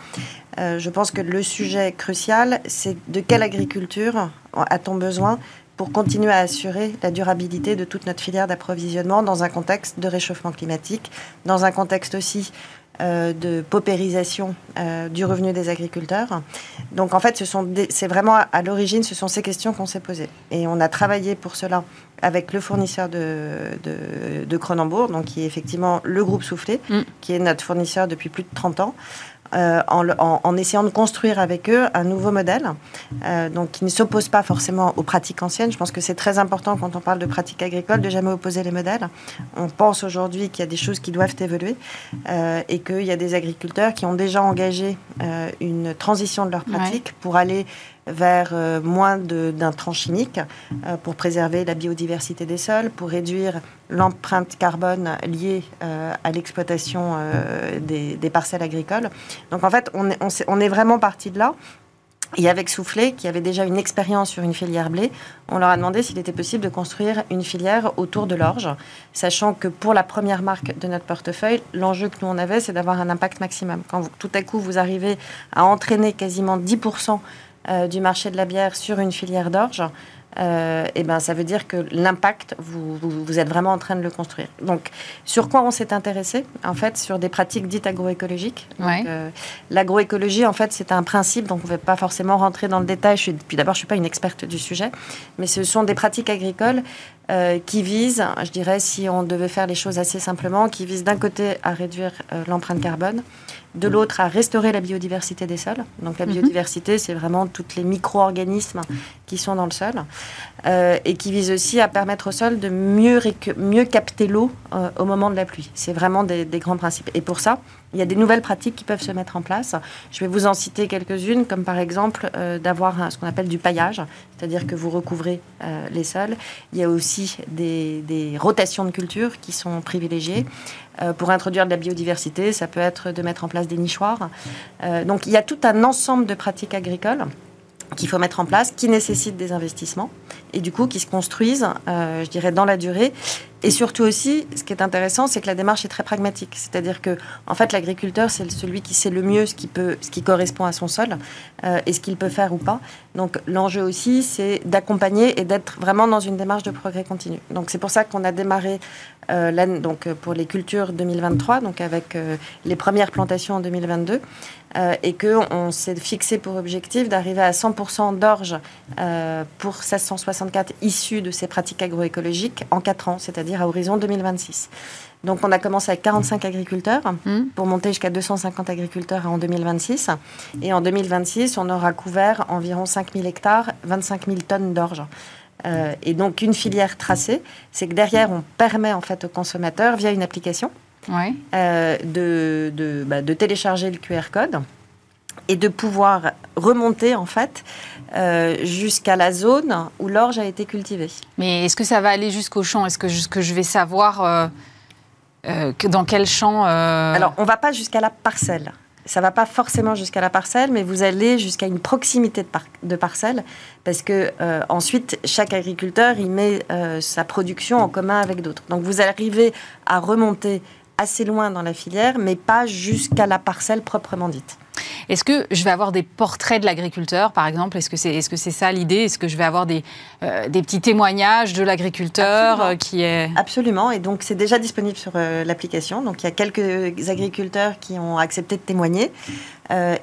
euh, je pense que le sujet crucial, c'est de quelle agriculture a-t-on besoin pour continuer à assurer la durabilité de toute notre filière d'approvisionnement dans un contexte de réchauffement climatique, dans un contexte aussi de paupérisation du revenu des agriculteurs. Donc en fait, c'est vraiment à l'origine, ce sont ces questions qu'on s'est posées. Et on a travaillé pour cela avec le fournisseur de, de, Cronenbourg, donc qui est effectivement le groupe Soufflé, mm. qui est notre fournisseur depuis plus de 30 ans. Euh, en, en, essayant de construire avec eux un nouveau modèle, euh, donc qui ne s'oppose pas forcément aux pratiques anciennes. Je pense que c'est très important quand on parle de pratiques agricoles de jamais opposer les modèles. On pense aujourd'hui qu'il y a des choses qui doivent évoluer euh, et qu'il y a des agriculteurs qui ont déjà engagé une transition de leurs pratiques pour aller vers euh, moins d'intrants chimiques euh, pour préserver la biodiversité des sols, pour réduire l'empreinte carbone liée euh, à l'exploitation des, parcelles agricoles. Donc en fait, on est, on est vraiment parti de là. Et avec Soufflé, qui avait déjà une expérience sur une filière blé, on leur a demandé s'il était possible de construire une filière autour de l'orge, sachant que pour la première marque de notre portefeuille, l'enjeu que nous on avait, c'est d'avoir un impact maximum. Quand tout à coup vous arrivez à entraîner quasiment 10% euh, du marché de la bière sur une filière d'orge, euh, et ben, ça veut dire que l'impact, vous, vous, êtes vraiment en train de le construire. Donc, sur quoi on s'est intéressé En fait, sur des pratiques dites agroécologiques. Euh, l'agroécologie, en fait, c'est un principe, donc on ne va pas forcément rentrer dans le détail. Je puis d'abord, je ne suis pas une experte du sujet, mais ce sont des pratiques agricoles qui visent, je dirais, si on devait faire les choses assez simplement, qui visent d'un côté à réduire l'empreinte carbone, de l'autre à restaurer la biodiversité des sols. Donc la mhm. biodiversité, c'est vraiment tous les micro-organismes qui sont dans le sol euh, et qui visent aussi à permettre au sol de mieux, mieux capter l'eau euh, au moment de la pluie. C'est vraiment des, grands principes. Et pour ça, il y a des nouvelles pratiques qui peuvent se mettre en place. Je vais vous en citer quelques-unes, comme par exemple euh, d'avoir ce qu'on appelle du paillage, c'est-à-dire que vous recouvrez les sols. Il y a aussi des, des rotations de cultures qui sont privilégiées. Euh, pour introduire de la biodiversité, ça peut être de mettre en place des nichoirs. Euh, donc il y a tout un ensemble de pratiques agricoles qu'il faut mettre en place, qui nécessitent des investissements et du coup qui se construisent, euh, je dirais, dans la durée. Et surtout aussi, ce qui est intéressant, c'est que la démarche est très pragmatique. C'est-à-dire que, en fait, l'agriculteur, c'est celui qui sait le mieux ce qui, peut, ce qui correspond à son sol euh, et ce qu'il peut faire ou pas. Donc, l'enjeu aussi, c'est d'accompagner et d'être vraiment dans une démarche de progrès continu. Donc, c'est pour ça qu'on a démarré euh, donc, pour les cultures 2023, donc avec les premières plantations en 2022. Euh, et qu'on s'est fixé pour objectif d'arriver à 100% d'orge euh, pour 1664 issus de ces pratiques agroécologiques en 4 ans, c'est-à-dire à horizon 2026. Donc on a commencé avec 45 agriculteurs mmh. pour monter jusqu'à 250 agriculteurs en 2026. Et en 2026, on aura couvert environ 5000 hectares, 25 000 tonnes d'orge. Euh, et donc une filière tracée, c'est que derrière, on permet en fait aux consommateurs, via une application, euh, de, bah, de, télécharger le QR code et de pouvoir remonter en fait euh, jusqu'à la zone où l'orge a été cultivée. Mais est-ce que ça va aller jusqu'au champ? Est-ce que, que, je vais savoir euh, que dans quel champ Alors, on va pas jusqu'à la parcelle. Ça va pas forcément jusqu'à la parcelle, mais vous allez jusqu'à une proximité de, de parcelle, parce que ensuite chaque agriculteur il met sa production en commun avec d'autres. Donc vous arrivez à remonter assez loin dans la filière, mais pas jusqu'à la parcelle proprement dite. Est-ce que je vais avoir des portraits de l'agriculteur, par exemple? Est-ce que c'est est -ce c'est ça l'idée? Est-ce que je vais avoir des, euh, des petits témoignages de l'agriculteur euh, qui est... Absolument, et donc c'est déjà disponible sur euh, l'application. Donc il y a quelques agriculteurs qui ont accepté de témoigner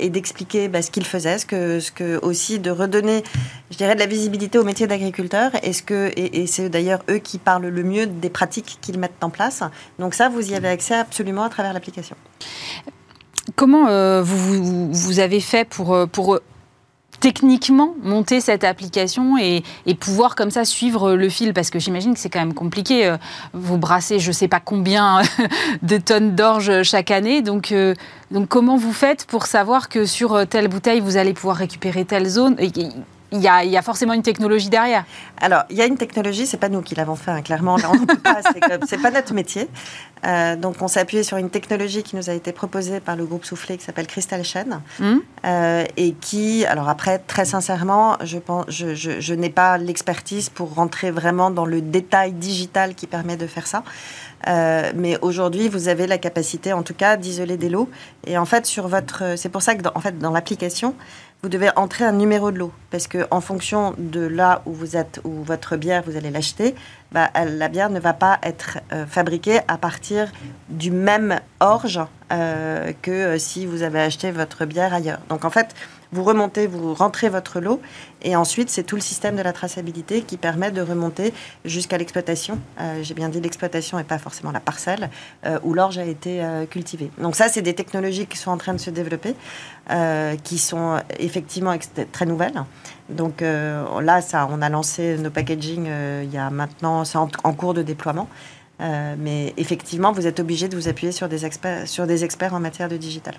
et d'expliquer bah, ce qu'ils faisaient, ce que, ce que aussi de redonner, je dirais, de la visibilité au métier d'agriculteur. Et, ce que, et, et c'est d'ailleurs eux qui parlent le mieux des pratiques qu'ils mettent en place. Donc ça, vous y avez accès absolument à travers l'application. Comment euh, vous, avez fait pour, euh, euh, techniquement monter cette application et, pouvoir comme ça suivre le fil? Parce que j'imagine que c'est quand même compliqué. Vous brassez je ne sais pas combien [laughs] de tonnes d'orge chaque année. Donc, donc comment vous faites pour savoir que sur telle bouteille, vous allez pouvoir récupérer telle zone? Il y, a, forcément une technologie derrière. Alors, il y a une technologie, c'est pas nous qui l'avons fait, hein, clairement. c'est pas notre métier. Euh, donc, on s'est appuyé sur une technologie qui nous a été proposée par le groupe Soufflé qui s'appelle Crystal Chain. Hmm. Euh, et qui, alors après, très sincèrement, je, pense, je, je, n'ai pas l'expertise pour rentrer vraiment dans le détail digital qui permet de faire ça. Euh, mais aujourd'hui, vous avez la capacité, en tout cas, d'isoler des lots. Et en fait, sur votre, c'est pour ça que, dans, en fait, dans l'application, vous devez entrer un numéro de lot parce que en fonction de là où vous êtes, où votre bière vous allez l'acheter, bah, la bière ne va pas être euh, fabriquée à partir du même orge euh, que euh, si vous avez acheté votre bière ailleurs. Donc en fait, vous remontez, vous rentrez votre lot, et ensuite c'est tout le système de la traçabilité qui permet de remonter jusqu'à l'exploitation. Euh, j'ai bien dit l'exploitation et pas forcément la parcelle euh, où l'orge a été euh, cultivée. Donc ça, c'est des technologies qui sont en train de se développer, qui sont effectivement très nouvelles. Donc là, ça, on a lancé nos packaging il y a maintenant, c'est en, cours de déploiement. Mais effectivement, vous êtes obligé de vous appuyer sur des experts, sur des experts en matière de digital.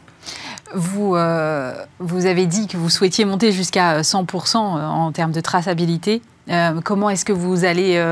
Vous, euh, vous avez dit que vous souhaitiez monter jusqu'à 100% euh, en termes de traçabilité. Euh, comment est-ce que vous allez,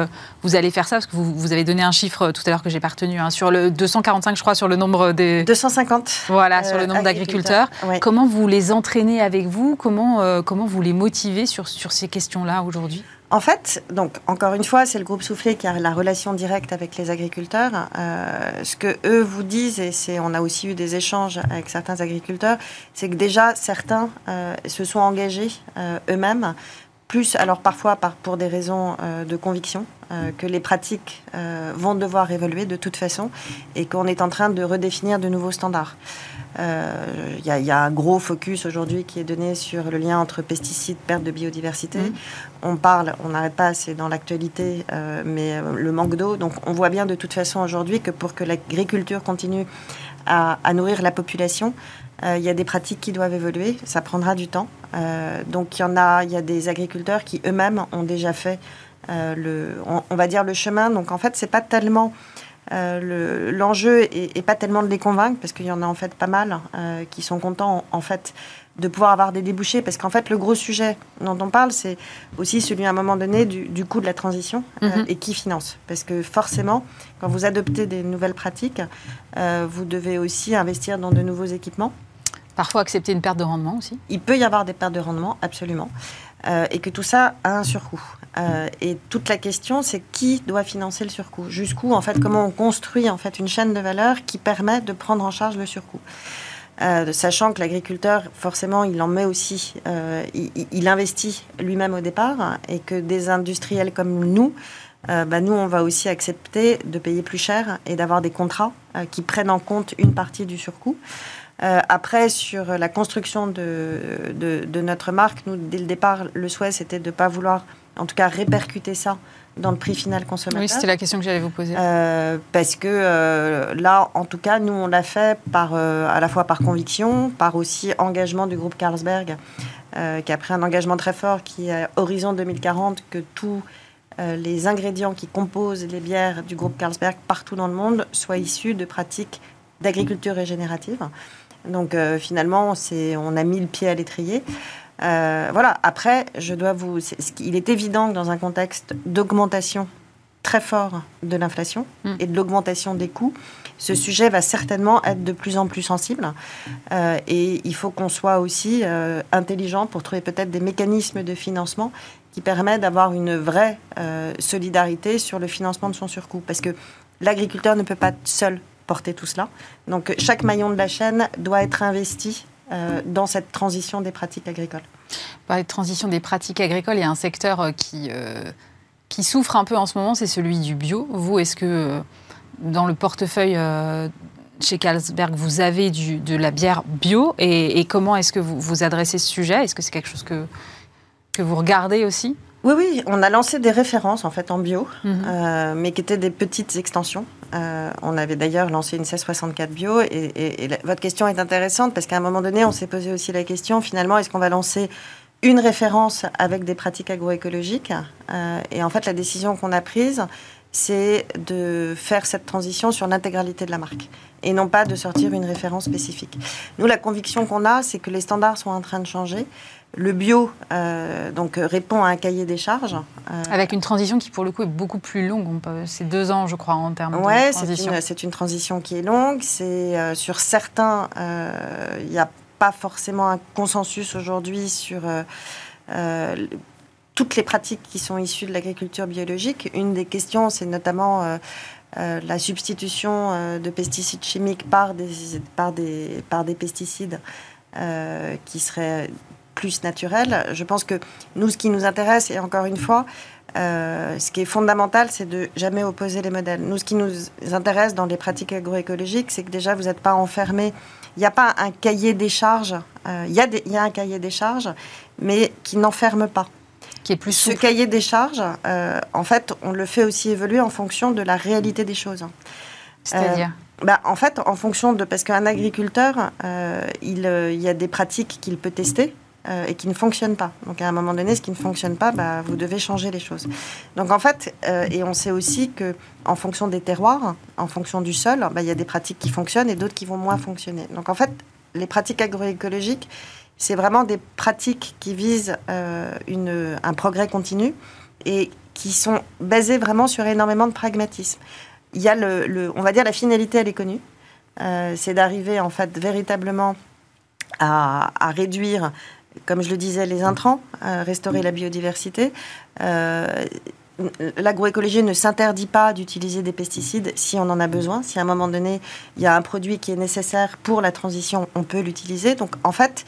vous allez faire ça? Parce que vous, vous, avez donné un chiffre tout à l'heure que j'ai pas retenu, hein, sur le 245, je crois, sur le nombre des... 250. Voilà, sur le nombre d'agriculteurs. Comment vous les entraînez avec vous? Comment, comment vous les motivez sur, sur ces questions-là aujourd'hui? En fait, donc encore une fois, c'est le groupe Soufflé qui a la relation directe avec les agriculteurs. Euh, ce que eux vous disent, et c'est, on a aussi eu des échanges avec certains agriculteurs, c'est que déjà certains euh, se sont engagés euh, eux-mêmes, plus alors parfois par, pour des raisons de conviction, que les pratiques vont devoir évoluer de toute façon, et qu'on est en train de redéfinir de nouveaux standards. Il euh, y, a un gros focus aujourd'hui qui est donné sur le lien entre pesticides, perte de biodiversité. Mmh. On parle, on n'arrête pas, c'est dans l'actualité, euh, mais euh, le manque d'eau. Donc on voit bien de toute façon aujourd'hui que pour que l'agriculture continue à, nourrir la population, il y a des pratiques qui doivent évoluer. Ça prendra du temps. donc il y en a, il y a des agriculteurs qui eux-mêmes ont déjà fait le, on, va dire le chemin. Donc en fait, c'est pas tellement euh, l'enjeu est, pas tellement de les convaincre, parce qu'il y en a en fait pas mal euh, qui sont contents en, fait de pouvoir avoir des débouchés, parce qu'en fait le gros sujet dont on parle, c'est aussi celui à un moment donné du, coût de la transition euh, mhm. et qui finance. Parce que forcément, quand vous adoptez des nouvelles pratiques, vous devez aussi investir dans de nouveaux équipements. Parfois accepter une perte de rendement aussi. Il peut y avoir des pertes de rendement, absolument. Et que tout ça a un surcoût. Euh, et toute la question, c'est qui doit financer le surcoût? Jusqu'où, en fait, comment on construit en fait une chaîne de valeur qui permet de prendre en charge le surcoût? Euh, sachant que l'agriculteur, forcément, il en met aussi, euh, il, investit lui-même au départ, et que des industriels comme nous, bah, nous, on va aussi accepter de payer plus cher et d'avoir des contrats qui prennent en compte une partie du surcoût. Après, sur la construction de, de, de, notre marque, nous, dès le départ, le souhait, c'était de ne pas vouloir en tout cas répercuter ça dans le prix final consommateur. Oui, c'était la question que j'allais vous poser. Euh, parce que euh, là, en tout cas, nous, on l'a fait par, euh, à la fois par conviction, par aussi engagement du groupe Carlsberg, qui a pris un engagement très fort qui est Horizon 2040, que tous les ingrédients qui composent les bières du groupe Carlsberg partout dans le monde soient issus de pratiques d'agriculture régénérative. Donc finalement, on a mis le pied à l'étrier. Euh, voilà. Après, je dois vous. il est évident que dans un contexte d'augmentation très fort de l'inflation mm. et de l'augmentation des coûts, ce sujet va certainement être de plus en plus sensible. Euh, et il faut qu'on soit aussi euh, intelligent pour trouver peut-être des mécanismes de financement qui permettent d'avoir une vraie solidarité sur le financement de son surcoût. Parce que l'agriculteur ne peut pas seul porter tout cela. Donc chaque maillon de la chaîne doit être investi euh, dans cette transition des pratiques agricoles Par transition des pratiques agricoles, il y a un secteur euh, qui, euh, qui souffre un peu en ce moment, c'est celui du bio. Vous, est-ce que dans le portefeuille chez Carlsberg, vous avez de la bière bio et, comment est-ce que vous, vous adressez ce sujet? Est-ce que c'est quelque chose que, que vous regardez aussi? Oui, oui, on a lancé des références en fait en bio, mhm. mais qui étaient des petites extensions. Euh, on avait d'ailleurs lancé une 1664 bio. Et, votre question est intéressante parce qu'à un moment donné, on s'est posé aussi la question finalement, est-ce qu'on va lancer une référence avec des pratiques agroécologiques? Euh, Et en fait, la décision qu'on a prise, c'est de faire cette transition sur l'intégralité de la marque et non pas de sortir une référence spécifique. Nous, la conviction qu'on a, c'est que les standards sont en train de changer. Le bio euh, donc, répond à un cahier des charges. Euh, Avec une transition qui, pour le coup, est beaucoup plus longue. C'est deux ans, je crois, en termes de transition. Oui, c'est une, transition qui est longue. C'est euh, sur certains, il n'y a pas forcément un consensus aujourd'hui sur toutes les pratiques qui sont issues de l'agriculture biologique. Une des questions, c'est notamment la substitution de pesticides chimiques par des, par des, par des pesticides qui seraient plus naturel. Je pense que nous, ce qui nous intéresse, et encore une fois, euh, ce qui est fondamental, c'est de jamais opposer les modèles. Nous, ce qui nous intéresse dans les pratiques agroécologiques, c'est que déjà, vous n'êtes pas enfermé. Il n'y a pas un cahier des charges. Euh, il, y a il y, a un cahier des charges, mais qui n'enferme pas. Qui est plus Ce cahier des charges, euh, en fait, on le fait aussi évoluer en fonction de la réalité des choses. C'est-à-dire bah, en fait, en fonction de parce qu'un agriculteur, il, il, y a des pratiques qu'il peut tester. Euh, et qui ne fonctionne pas. Donc à un moment donné, ce qui ne fonctionne pas, bah, vous devez changer les choses. Donc en fait, euh, et on sait aussi que en fonction des terroirs, en fonction du sol, bah, il y a des pratiques qui fonctionnent et d'autres qui vont moins fonctionner. Donc en fait, les pratiques agroécologiques, c'est vraiment des pratiques qui visent euh, un progrès continu et qui sont basées vraiment sur énormément de pragmatisme. Il y a le, on va dire la finalité, elle est connue. c'est d'arriver en fait véritablement à réduire comme je le disais, les intrants, euh, restaurer la biodiversité. Euh, l'agroécologie ne s'interdit pas d'utiliser des pesticides si on en a besoin. Si à un moment donné, il y a un produit qui est nécessaire pour la transition, on peut l'utiliser. Donc en fait,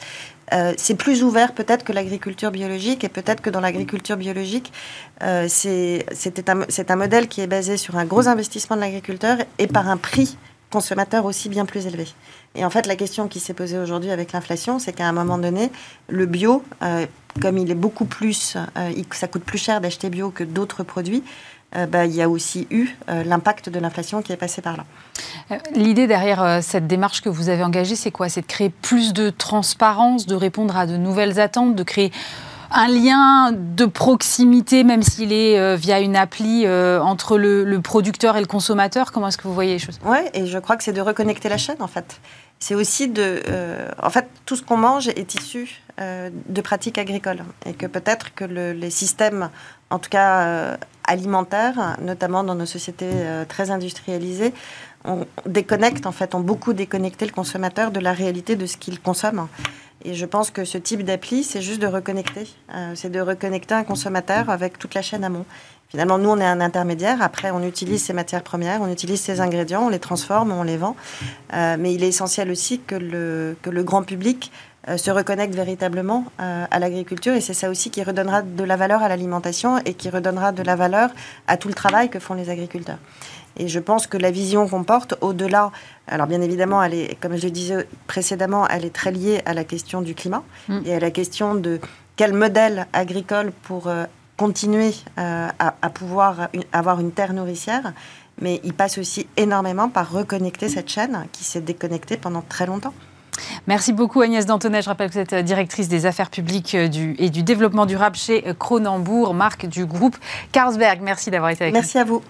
euh, c'est plus ouvert peut-être que l'agriculture biologique et peut-être que dans l'agriculture biologique, c'est un, un modèle qui est basé sur un gros investissement de l'agriculteur et par un prix consommateur aussi bien plus élevé. Et en fait, la question qui s'est posée aujourd'hui avec l'inflation, c'est qu'à un moment donné, le bio, euh, comme il est beaucoup plus, euh, ça coûte plus cher d'acheter bio que d'autres produits, euh, bah, il y a aussi eu l'impact de l'inflation qui est passé par là. L'idée derrière cette démarche que vous avez engagée, c'est quoi? C'est de créer plus de transparence, de répondre à de nouvelles attentes, de créer un lien de proximité, même s'il est euh, via une appli, euh, entre le, producteur et le consommateur? Comment est-ce que vous voyez les choses? Oui, et je crois que c'est de reconnecter la chaîne, en fait. C'est aussi de... Euh, en fait, tout ce qu'on mange est issu de pratiques agricoles. Et que peut-être que les systèmes, en tout cas alimentaires, notamment dans nos sociétés très industrialisées, on déconnecte, en fait, ont beaucoup déconnecté le consommateur de la réalité de ce qu'il consomme. Et je pense que ce type d'appli, c'est juste de reconnecter. Euh, c'est de reconnecter un consommateur avec toute la chaîne amont. Finalement, nous, on est un intermédiaire. Après, on utilise ces matières premières, on utilise ces ingrédients, on les transforme, on les vend. Euh, mais il est essentiel aussi que le, que le grand public se reconnecte véritablement à l'agriculture. Et c'est ça aussi qui redonnera de la valeur à l'alimentation et qui redonnera de la valeur à tout le travail que font les agriculteurs. Et je pense que la vision qu'on porte, au-delà, alors bien évidemment, elle est, comme je le disais précédemment, elle est très liée à la question du climat mm. et à la question de quel modèle agricole pour euh, continuer euh, à, pouvoir avoir une terre nourricière. Mais il passe aussi énormément par reconnecter cette chaîne qui s'est déconnectée pendant très longtemps. Merci beaucoup Agnès Dantonnet. Je rappelle que vous êtes directrice des affaires publiques euh, et du développement durable chez Cronenbourg, marque du groupe Carlsberg. Merci d'avoir été avec nous. Merci à vous.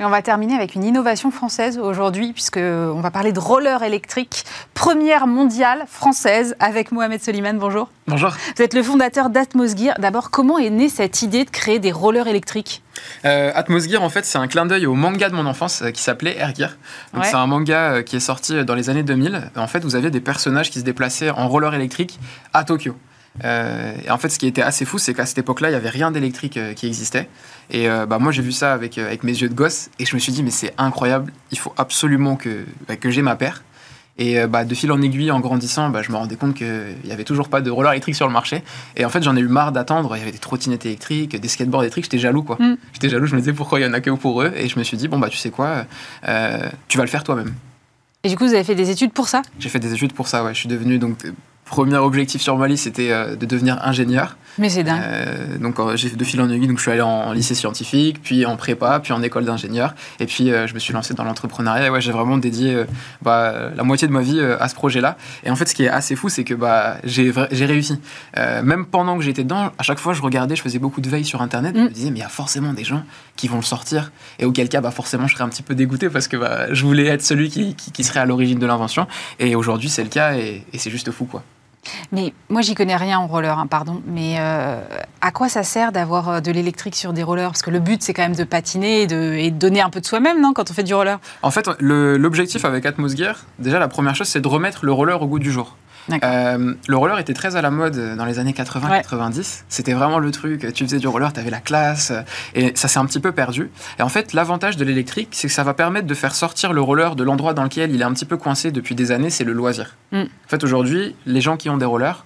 Et on va terminer avec une innovation française aujourd'hui, puisqu'on va parler de roller électrique, première mondiale française, avec Mohamed Soliman. Bonjour. Bonjour. Vous êtes le fondateur d'Atmosgear. D'abord, comment est née cette idée de créer des rollers électriques? Euh, Atmosgear, en fait, c'est un clin d'œil au manga de mon enfance euh, qui s'appelait Air Gear. C'est un manga euh, qui est sorti dans les années 2000. En fait, vous aviez des personnages qui se déplaçaient en roller électrique à Tokyo. Euh, et en fait, ce qui était assez fou, c'est qu'à cette époque-là, il n'y avait rien d'électrique euh, qui existait. Et euh, bah, moi, j'ai vu ça avec, avec mes yeux de gosse et je me suis dit, mais c'est incroyable, il faut absolument que, bah, que j'ai ma paire. Et bah, de fil en aiguille, en grandissant, bah, je me rendais compte qu'il n'y avait toujours pas de roller électrique sur le marché. Et en fait, j'en ai eu marre d'attendre. Il y avait des trottinettes électriques, des skateboards électriques. J'étais jaloux, quoi. Mm. J'étais jaloux. Je me disais pourquoi il y en a que pour eux? Et je me suis dit, bon, bah, tu sais quoi, tu vas le faire toi-même. Et du coup, vous avez fait des études pour ça? J'ai fait des études pour ça, ouais. Je suis devenu donc premier objectif sur ma liste, c'était euh, de devenir ingénieur. Mais c'est dingue. donc j'ai de fil en aiguille, donc je suis allé en, lycée scientifique, puis en prépa, puis en école d'ingénieur, et puis je me suis lancé dans l'entrepreneuriat. Et ouais, j'ai vraiment dédié bah, la moitié de ma vie à ce projet-là. Et en fait, ce qui est assez fou, c'est que bah, j'ai réussi. même pendant que j'étais dedans, à chaque fois, je regardais, je faisais beaucoup de veille sur Internet, je me mm. disais, mais il y a forcément des gens qui vont le sortir. Et auquel cas, bah, forcément, je serais un petit peu dégoûté parce que bah, je voulais être celui qui, qui, serait à l'origine de l'invention. Et aujourd'hui, c'est le cas et, c'est juste fou, quoi. Mais moi, j'y connais rien en roller, hein, pardon. Mais euh, à quoi ça sert d'avoir euh, de l'électrique sur des rollers? Parce que le but, c'est quand même de patiner et de, et de donner un peu de soi-même, non, quand on fait du roller? En fait, l'objectif avec Atmos Gear, déjà, la première chose, c'est de remettre le roller au goût du jour. Euh, le roller était très à la mode dans les années 80-90. C'était vraiment le truc. Tu faisais du roller, tu avais la classe. Et ça s'est un petit peu perdu. Et en fait, l'avantage de l'électrique, c'est que ça va permettre de faire sortir le roller de l'endroit dans lequel il est un petit peu coincé depuis des années, c'est le loisir. Mm. En fait, aujourd'hui, les gens qui ont des rollers,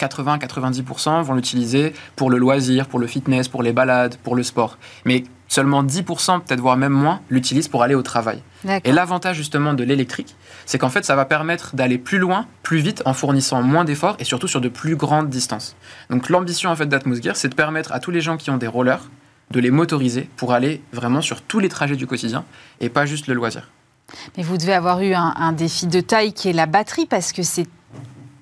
80-90% vont l'utiliser pour le loisir, pour le fitness, pour les balades, pour le sport. Mais seulement 10%, peut-être voire même moins, l'utilisent pour aller au travail. Et l'avantage justement de l'électrique, c'est qu'en fait ça va permettre d'aller plus loin, plus vite, en fournissant moins d'efforts et surtout sur de plus grandes distances. Donc l'ambition en fait d'Atmosgear, c'est de permettre à tous les gens qui ont des rollers de les motoriser pour aller vraiment sur tous les trajets du quotidien et pas juste le loisir. Mais vous devez avoir eu un, un défi de taille qui est la batterie parce que c'est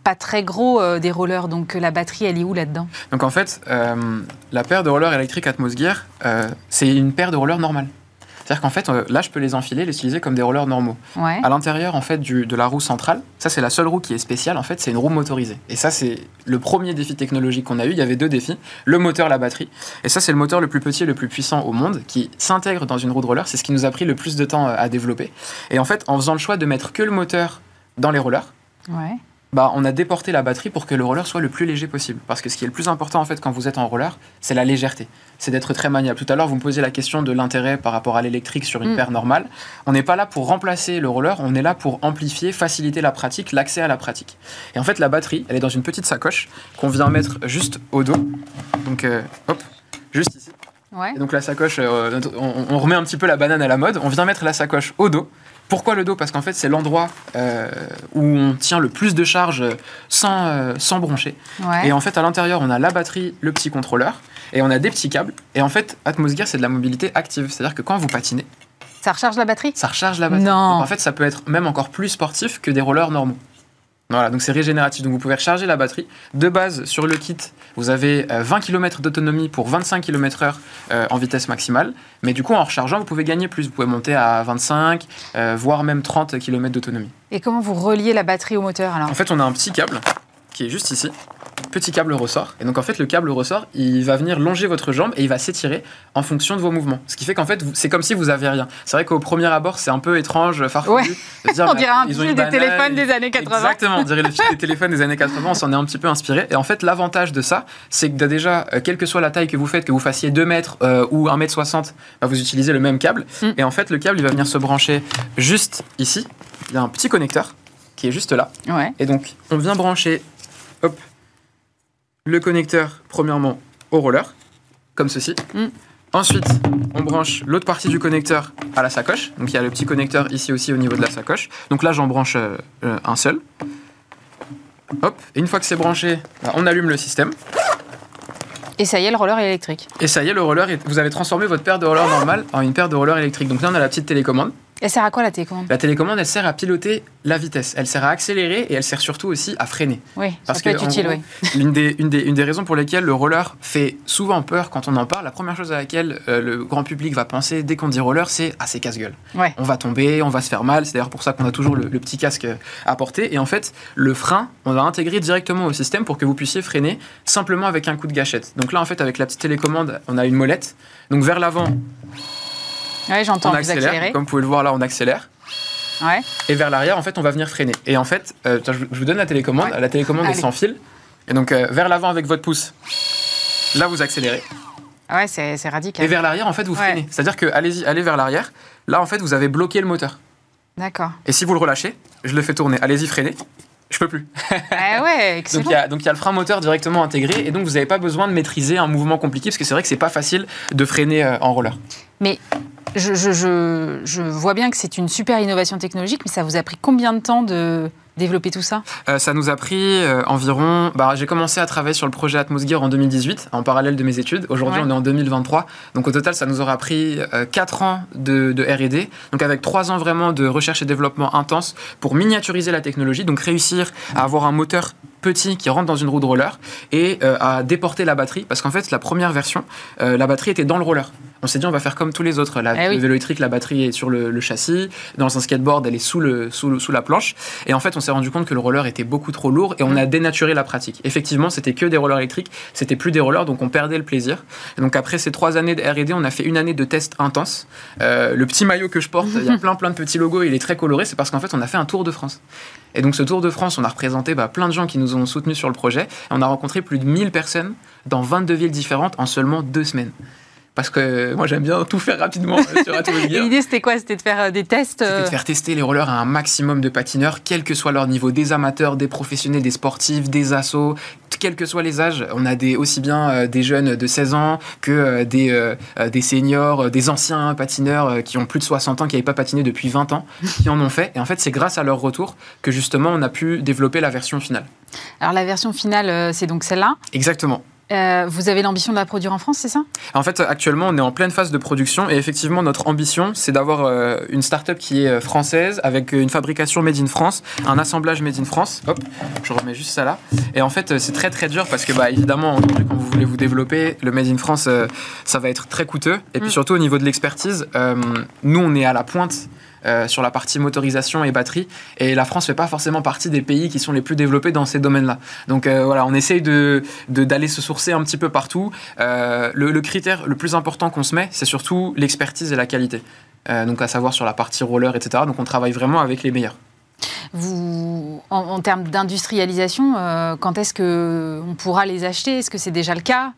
pas très gros euh, des rollers, donc euh, la batterie, elle est où là-dedans? Donc en fait, euh, la paire de rollers électriques Atmos Gear, c'est une paire de rollers normale. C'est-à-dire qu'en fait, là, je peux les enfiler, les utiliser comme des rollers normaux. À l'intérieur, en fait, du, de la roue centrale, ça, c'est la seule roue qui est spéciale. En fait, c'est une roue motorisée. Et ça, c'est le premier défi technologique qu'on a eu. Il y avait deux défis le moteur, la batterie. Et ça, c'est le moteur le plus petit et le plus puissant au monde qui s'intègre dans une roue de roller. C'est ce qui nous a pris le plus de temps à développer. Et en fait, en faisant le choix de mettre que le moteur dans les rollers, ouais bah, on a déporté la batterie pour que le roller soit le plus léger possible. Parce que ce qui est le plus important en fait quand vous êtes en roller, c'est la légèreté. C'est d'être très maniable. Tout à l'heure, vous me posiez la question de l'intérêt par rapport à l'électrique sur une mm. paire normale. On n'est pas là pour remplacer le roller, on est là pour amplifier, faciliter la pratique, l'accès à la pratique. Et en fait, la batterie, elle est dans une petite sacoche qu'on vient mettre juste au dos. Donc, euh, hop, juste ici. Et donc la sacoche, euh, on remet un petit peu la banane à la mode. On vient mettre la sacoche au dos. Pourquoi le dos? Parce qu'en fait, c'est l'endroit euh, où on tient le plus de charge sans, euh, sans broncher. Et en fait, à l'intérieur, on a la batterie, le petit contrôleur, et on a des petits câbles. Et en fait, Atmosgear, c'est de la mobilité active. C'est-à-dire que quand vous patinez, ça recharge la batterie? Ça recharge la batterie. Non. en fait, ça peut être même encore plus sportif que des rollers normaux. Voilà, donc c'est régénératif. Donc vous pouvez recharger la batterie. De base, sur le kit, vous avez 20 euh, km d'autonomie pour 25 km/h euh, en vitesse maximale. Mais du coup, en rechargeant, vous pouvez gagner plus. Vous pouvez monter à 25, euh, voire même 30 km d'autonomie. Et comment vous reliez la batterie au moteur alors? En fait, on a un petit câble qui est juste ici petit câble ressort. Et donc en fait, le câble ressort, il va venir longer votre jambe et il va s'étirer en fonction de vos mouvements. Ce qui fait qu'en fait, c'est comme si vous aviez rien. C'est vrai qu'au premier abord, c'est un peu étrange, farfelu. De dire, [laughs] on dirait un fil des téléphones des années 80. Exactement, on dirait le fil des [laughs] téléphones des années 80. On s'en est un petit peu inspiré. Et en fait, l'avantage de ça, c'est que déjà, euh, quelle que soit la taille que vous faites, que vous fassiez 2 mètres euh, ou 1 mètre 60, bah, vous utilisez le même câble. Mm. Et en fait, le câble, il va venir se brancher juste ici. Il y a un petit connecteur qui est juste là. Et donc, on vient brancher, hop, le connecteur, premièrement, au roller, comme ceci. Mm. Ensuite, on branche l'autre partie du connecteur à la sacoche. Donc il y a le petit connecteur ici aussi au niveau de la sacoche. Donc là, j'en branche euh, euh, un seul. Hop, et une fois que c'est branché, bah, on allume le système. Et ça y est, le roller est électrique. Et ça y est, le roller, vous avez transformé votre paire de roller normale en une paire de roller électrique. Donc là, on a la petite télécommande. Elle sert à quoi la télécommande? La télécommande, elle sert à piloter la vitesse. Elle sert à accélérer et elle sert surtout aussi à freiner. Oui, Parce ça peut être utile, oui. Une des, [laughs] une, des, une des, raisons pour lesquelles le roller fait souvent peur quand on en parle, la première chose à laquelle euh, le grand public va penser dès qu'on dit roller, c'est ah, c'est casse-gueule. Ouais. On va tomber, on va se faire mal. C'est d'ailleurs pour ça qu'on a toujours le, petit casque à porter. Et en fait, le frein, on va intégrer directement au système pour que vous puissiez freiner simplement avec un coup de gâchette. Donc là, en fait, avec la petite télécommande, on a une molette. Donc vers l'avant, oui, j'entends. On accélère. Comme vous pouvez le voir là, on accélère. Ouais. Et vers l'arrière, en fait, on va venir freiner. Et en fait, euh, je vous donne la télécommande. La télécommande est sans fil. Et donc, euh, vers l'avant avec votre pouce, là, vous accélérez. Ouais, c'est radical. Et vers l'arrière, en fait, vous freinez. C'est-à-dire que allez-y, allez vers l'arrière. Là, en fait, vous avez bloqué le moteur. D'accord. Et si vous le relâchez, je le fais tourner. Allez-y, freinez. Je peux plus. ah ouais, [laughs] excellent. donc il y, a le frein moteur directement intégré et donc vous n'avez pas besoin de maîtriser un mouvement compliqué parce que c'est vrai que c'est pas facile de freiner euh, en roller. Mais je, je, je, vois bien que c'est une super innovation technologique, mais ça vous a pris combien de temps de, développer tout ça Ça nous a pris environ. Bah, j'ai commencé à travailler sur le projet Atmosgear en 2018, en parallèle de mes études. Aujourd'hui, on est en 2023. Donc au total, ça nous aura pris 4 ans de, de RD. Donc avec 3 ans vraiment de recherche et développement intense pour miniaturiser la technologie, donc réussir à avoir un moteur petit qui rentre dans une roue de roller et euh, à déporter la batterie parce qu'en fait la première version euh, la batterie était dans le roller on s'est dit on va faire comme tous les autres la, eh le vélo électrique la batterie est sur le, châssis. Dans un skateboard elle est sous, le, sous, sous la planche. Et en fait on s'est rendu compte que le roller était beaucoup trop lourd et on a dénaturé la pratique. Effectivement c'était que des rollers électriques c'était plus des rollers donc on perdait le plaisir. Et donc après ces trois années de R&D on a fait une année de tests intenses euh, le petit maillot que je porte il y a [laughs] plein plein de petits logos il est très coloré c'est parce qu'en fait on a fait un tour de France. Et donc ce Tour de France, on a représenté bah, plein de gens qui nous ont soutenus sur le projet. Et on a rencontré plus de 1000 personnes dans 22 villes différentes en seulement deux semaines parce que moi j'aime bien tout faire rapidement euh, sur [laughs] L'idée c'était quoi? C'était de faire euh, des tests C'était de euh faire tester les rollers à un maximum de patineurs, quel que soit leur niveau, des amateurs, des professionnels, des sportifs, des assos, quels que soient les âges. On a des, aussi bien des jeunes de 16 ans que des, des seniors, des anciens patineurs qui ont plus de 60 ans, qui n'avaient pas patiné depuis 20 ans, qui en ont fait. Et en fait c'est grâce à leur retour que justement on a pu développer la version finale. Alors la version finale c'est donc celle-là? Exactement. Euh, vous avez l'ambition de la produire en France, c'est ça? En fait, actuellement, on est en pleine phase de production et effectivement, notre ambition, c'est d'avoir euh, une start-up qui est euh, française avec une fabrication made in France, un assemblage made in France. Hop, je remets juste ça là. Et en fait, c'est très très dur parce que, bah, évidemment, quand vous voulez vous développer, le made in France, ça va être très coûteux. Et puis mm. surtout, au niveau de l'expertise, nous, on est à la pointe euh, sur la partie motorisation et batterie. Et la France fait pas forcément partie des pays qui sont les plus développés dans ces domaines-là. Donc euh, voilà, on essaye de, d'aller se sourcer un petit peu partout. Euh, le, critère le plus important qu'on se met, c'est surtout l'expertise et la qualité. donc à savoir sur la partie roller, etc. Donc on travaille vraiment avec les meilleurs. Vous, en, en termes d'industrialisation, quand est-ce qu'on pourra les acheter? Est-ce que c'est déjà le cas?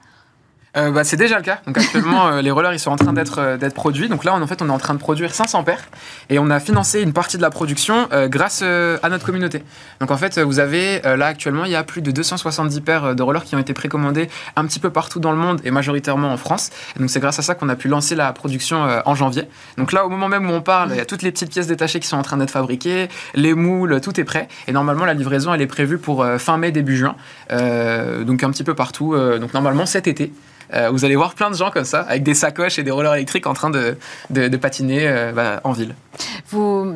Euh, bah, c'est déjà le cas. Donc actuellement, euh, les rollers ils sont en train d'être euh, produits. Donc là, on, en fait, on est en train de produire 500 paires et on a financé une partie de la production grâce à notre communauté. Donc en fait, vous avez là actuellement, il y a plus de 270 paires de rollers qui ont été précommandées un petit peu partout dans le monde et majoritairement en France. Donc c'est grâce à ça qu'on a pu lancer la production en janvier. Donc là, au moment même où on parle, il y a toutes les petites pièces détachées qui sont en train d'être fabriquées, les moules, tout est prêt. Et normalement, la livraison, elle est prévue pour fin mai, début juin. donc un petit peu partout. donc normalement cet été. Euh, vous allez voir plein de gens comme ça, avec des sacoches et des rollers électriques en train de, de, patiner euh, bah, en ville. Vous,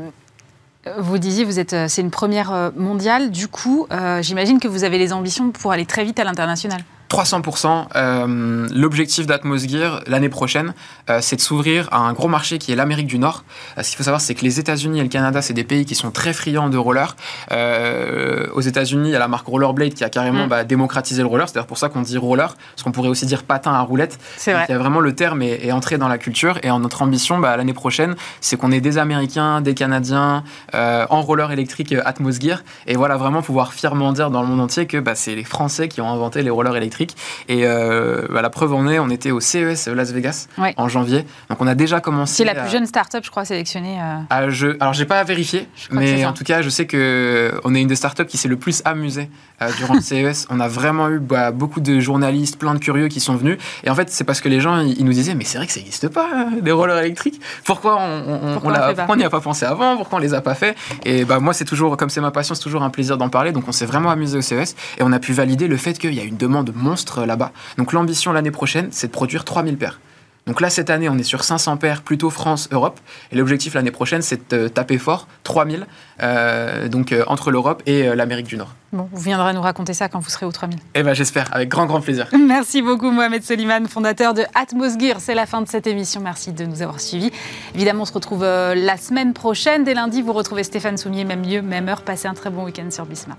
vous disiez, vous êtes, c'est une première mondiale. Du coup, euh, j'imagine que vous avez les ambitions pour aller très vite à l'international. 300%. Euh, L'objectif d'Atmosgear l'année prochaine, euh, c'est de s'ouvrir à un gros marché qui est l'Amérique du Nord. Euh, ce qu'il faut savoir, c'est que les États-Unis et le Canada, c'est des pays qui sont très friands de roller. Euh, aux États-Unis, il y a la marque Rollerblade qui a carrément mm. bah, démocratisé le roller. C'est d'ailleurs pour ça qu'on dit roller, parce qu'on pourrait aussi dire patin à roulette. C'est vrai. Il y a vraiment le terme est, est, entré dans la culture. Et en notre ambition, bah, l'année prochaine, c'est qu'on ait des Américains, des Canadiens en roller électrique Atmosgear. Et voilà, vraiment pouvoir fièrement dire dans le monde entier que bah, c'est les Français qui ont inventé les rollers électriques et euh, bah, la preuve en est, on était au CES Las Vegas en janvier. Donc on a déjà commencé. C'est la plus jeune start-up, je crois, sélectionnée. Euh... Je... Alors j'ai pas vérifié, mais en tout cas, je sais qu'on est une des start-up qui s'est le plus amusée euh, durant le CES. On a vraiment eu bah, beaucoup de journalistes, plein de curieux qui sont venus. Et en fait, c'est parce que les gens, ils nous disaient, mais c'est vrai que ça n'existe pas, euh, des rollers électriques. Pourquoi on, n'y a pas pensé avant? Pourquoi on les a pas fait? Et bah, moi, c'est toujours, comme c'est ma passion, c'est toujours un plaisir d'en parler. Donc on s'est vraiment amusé au CES et on a pu valider le fait qu'il y a une demande monstre là-bas. Donc l'ambition l'année prochaine, c'est de produire 3000 paires. Donc là, cette année, on est sur 500 paires, plutôt France, Europe. Et l'objectif l'année prochaine, c'est de taper fort, 3000, euh, donc euh, entre l'Europe et euh, l'Amérique du Nord. Bon, vous viendrez nous raconter ça quand vous serez au 3000. Eh bien, j'espère, avec grand, grand plaisir. [laughs] Merci beaucoup, Mohamed Soliman, fondateur de Atmosgear. C'est la fin de cette émission. Merci de nous avoir suivis. Évidemment, on se retrouve la semaine prochaine. Dès lundi, vous retrouvez Stéphane Soumier, même lieu, même heure. Passez un très bon week-end sur Bismart.